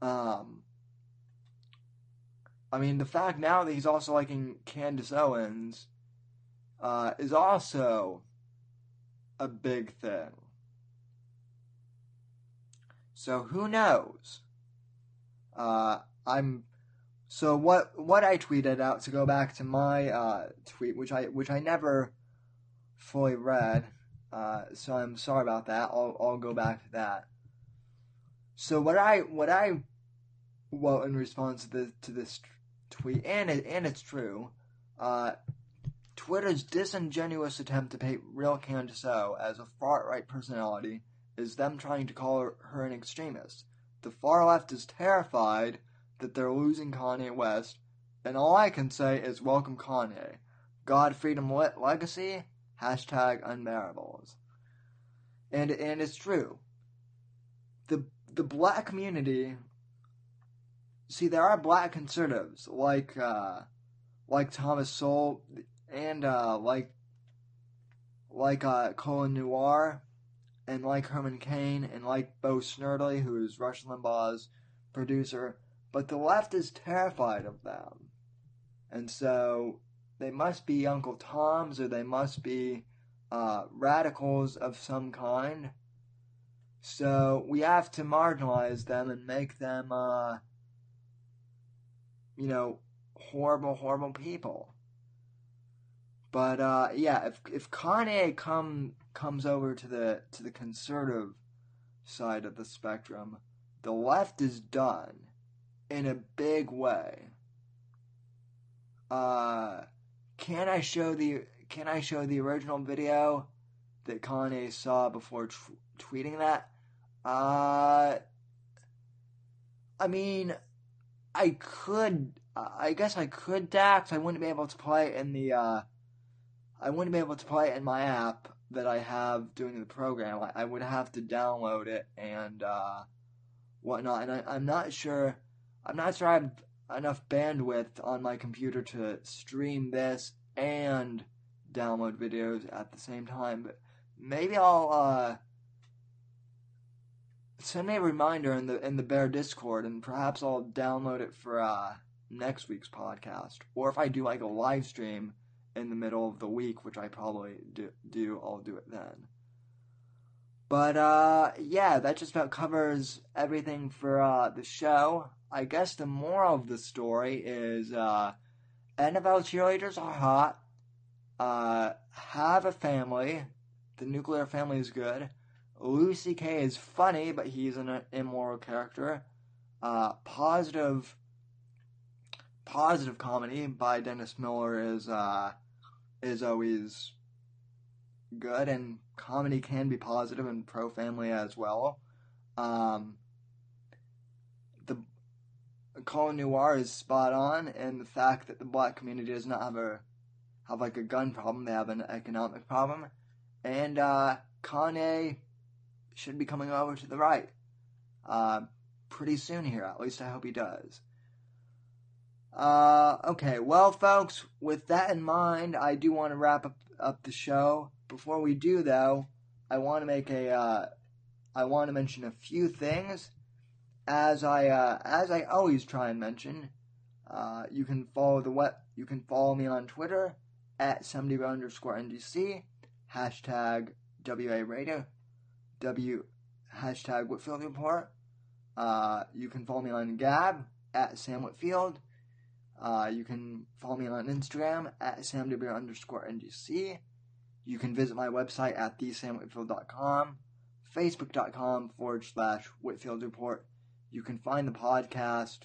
Um, I mean, the fact now that he's also liking Candace Owens uh, is also a big thing. So who knows? Uh, I'm so what what I tweeted out to go back to my uh, tweet, which I which I never fully read. Uh, so I'm sorry about that. I'll I'll go back to that. So what I what I well in response to this to this tweet, and it and it's true. Uh, Twitter's disingenuous attempt to paint real Candace O as a far right personality is them trying to call her, an extremist. The far left is terrified that they're losing Kanye West, and all I can say is welcome Kanye. God, freedom, le- legacy, hashtag unbearables. And, and it's true. The, the black community, see, there are black conservatives, like, uh, like Thomas Sowell, and, uh, like, like, uh, Colion Noir, and like Herman Cain and like Bo Snerdley, who is Rush Limbaugh's producer, but the left is terrified of them. And so they must be Uncle Toms or they must be uh, radicals of some kind. So we have to marginalize them and make them, uh, you know, horrible, horrible people. But uh, yeah, if if Kanye come comes over to the to the conservative side of the spectrum, the left is done in a big way. Uh, can I show the Can I show the original video that Kanye saw before t- tweeting that? Uh, I mean, I could. I guess I could Dax. I wouldn't be able to play in the. Uh, I wouldn't be able to play in my app that I have doing the program. I, I would have to download it and uh, whatnot. And I, I'm not sure. I'm not sure I have enough bandwidth on my computer to stream this and download videos at the same time. But maybe I'll uh, send me a reminder in the in the Bear Discord, and perhaps I'll download it for uh, next week's podcast. Or if I do like a live stream in the middle of the week, which I probably do, do I'll do it then. But uh, yeah, that just about covers everything for uh, the show. I guess the moral of the story is uh, NFL cheerleaders are hot. Uh, have a family. The nuclear family is good. Louis C.K. is funny, but he's an immoral character. Uh, positive, positive comedy by Dennis Miller is uh, is always good, and comedy can be positive and pro family as well. Um, the Colion Noir is spot on, and the fact that the black community does not have a have like a gun problem, they have an economic problem, and uh, Kanye should be coming over to the right uh, pretty soon here. At least I hope he does. Uh, okay, well, folks, with that in mind, I do want to wrap up, up the show. Before we do, though, I want to make a, uh, I want to mention a few things. As I, uh, as I always try and mention, uh, you can follow the web, you can follow me on Twitter at 70 underscore NDC, hashtag WA Radio, W, hashtag Whitfield Report. Uh, you can follow me on Gab at Sam Whitfield. Uh, you can follow me on Instagram at samw underscore NGC. You can visit my website at thesamwhitfield.com, facebook.com forward slash Whitfield Report. You can find the podcast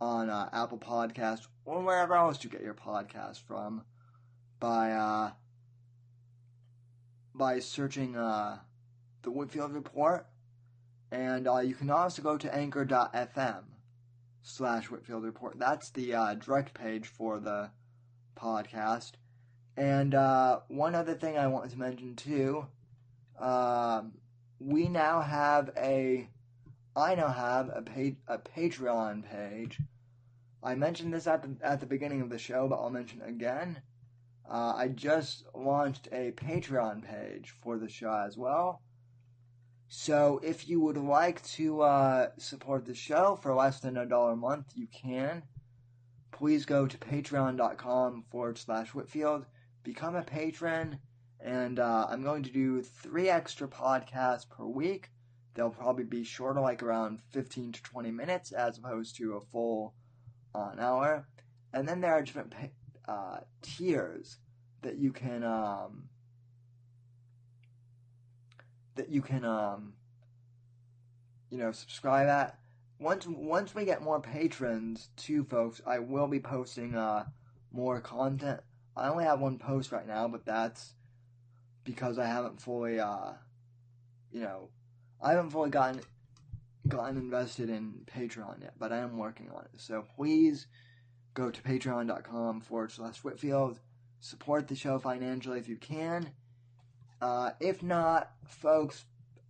on uh, Apple Podcast or wherever else you get your podcast from by uh, by searching uh, the Whitfield Report. And uh, you can also go to anchor.fm slash Whitfield Report. That's the uh, direct page for the podcast. And uh, one other thing I want to mention too, um, we now have a, I now have a page, a Patreon page. I mentioned this at the at the beginning of the show, but I'll mention again. Uh, I just launched a Patreon page for the show as well. So if you would like to uh, support the show for less than a dollar a month, you can. Please go to patreon.com forward slash Whitfield, become a patron, and uh, I'm going to do three extra podcasts per week. They'll probably be shorter, like around 15 to 20 minutes, as opposed to a full uh, an hour. And then there are different uh, tiers that you can um, that you can um, you know subscribe at. Once once we get more patrons too, folks, I will be posting uh, more content. I only have one post right now, but that's because I haven't fully uh, you know I haven't fully gotten gotten invested in Patreon yet, but I am working on it. So please go to patreon.com forward slash Whitfield. Support the show financially if you can. Uh, if not, folks,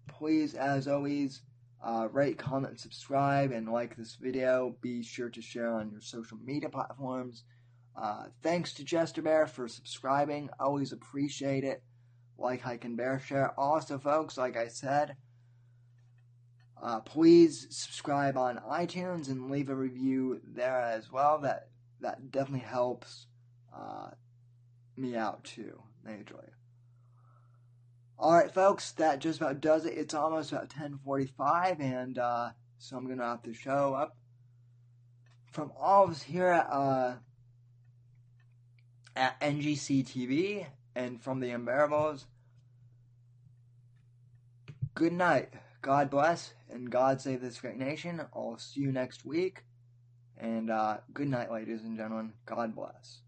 please, as always, uh, rate, comment, subscribe, and like this video. Be sure to share on your social media platforms. Uh, thanks to Jester Bear for subscribing. Always appreciate it. like, hike, and bear share. Also, folks, like I said, uh, please subscribe on iTunes and leave a review there as well. That that definitely helps uh, me out too, majorly. All right, folks, that just about does it. It's almost about 10:45, and uh, so I'm gonna have to show up. From all of us here at, uh, at NGC TV and from the Unbearables, good night. God bless and God save this great nation. I'll see you next week. And uh, good night, ladies and gentlemen. God bless.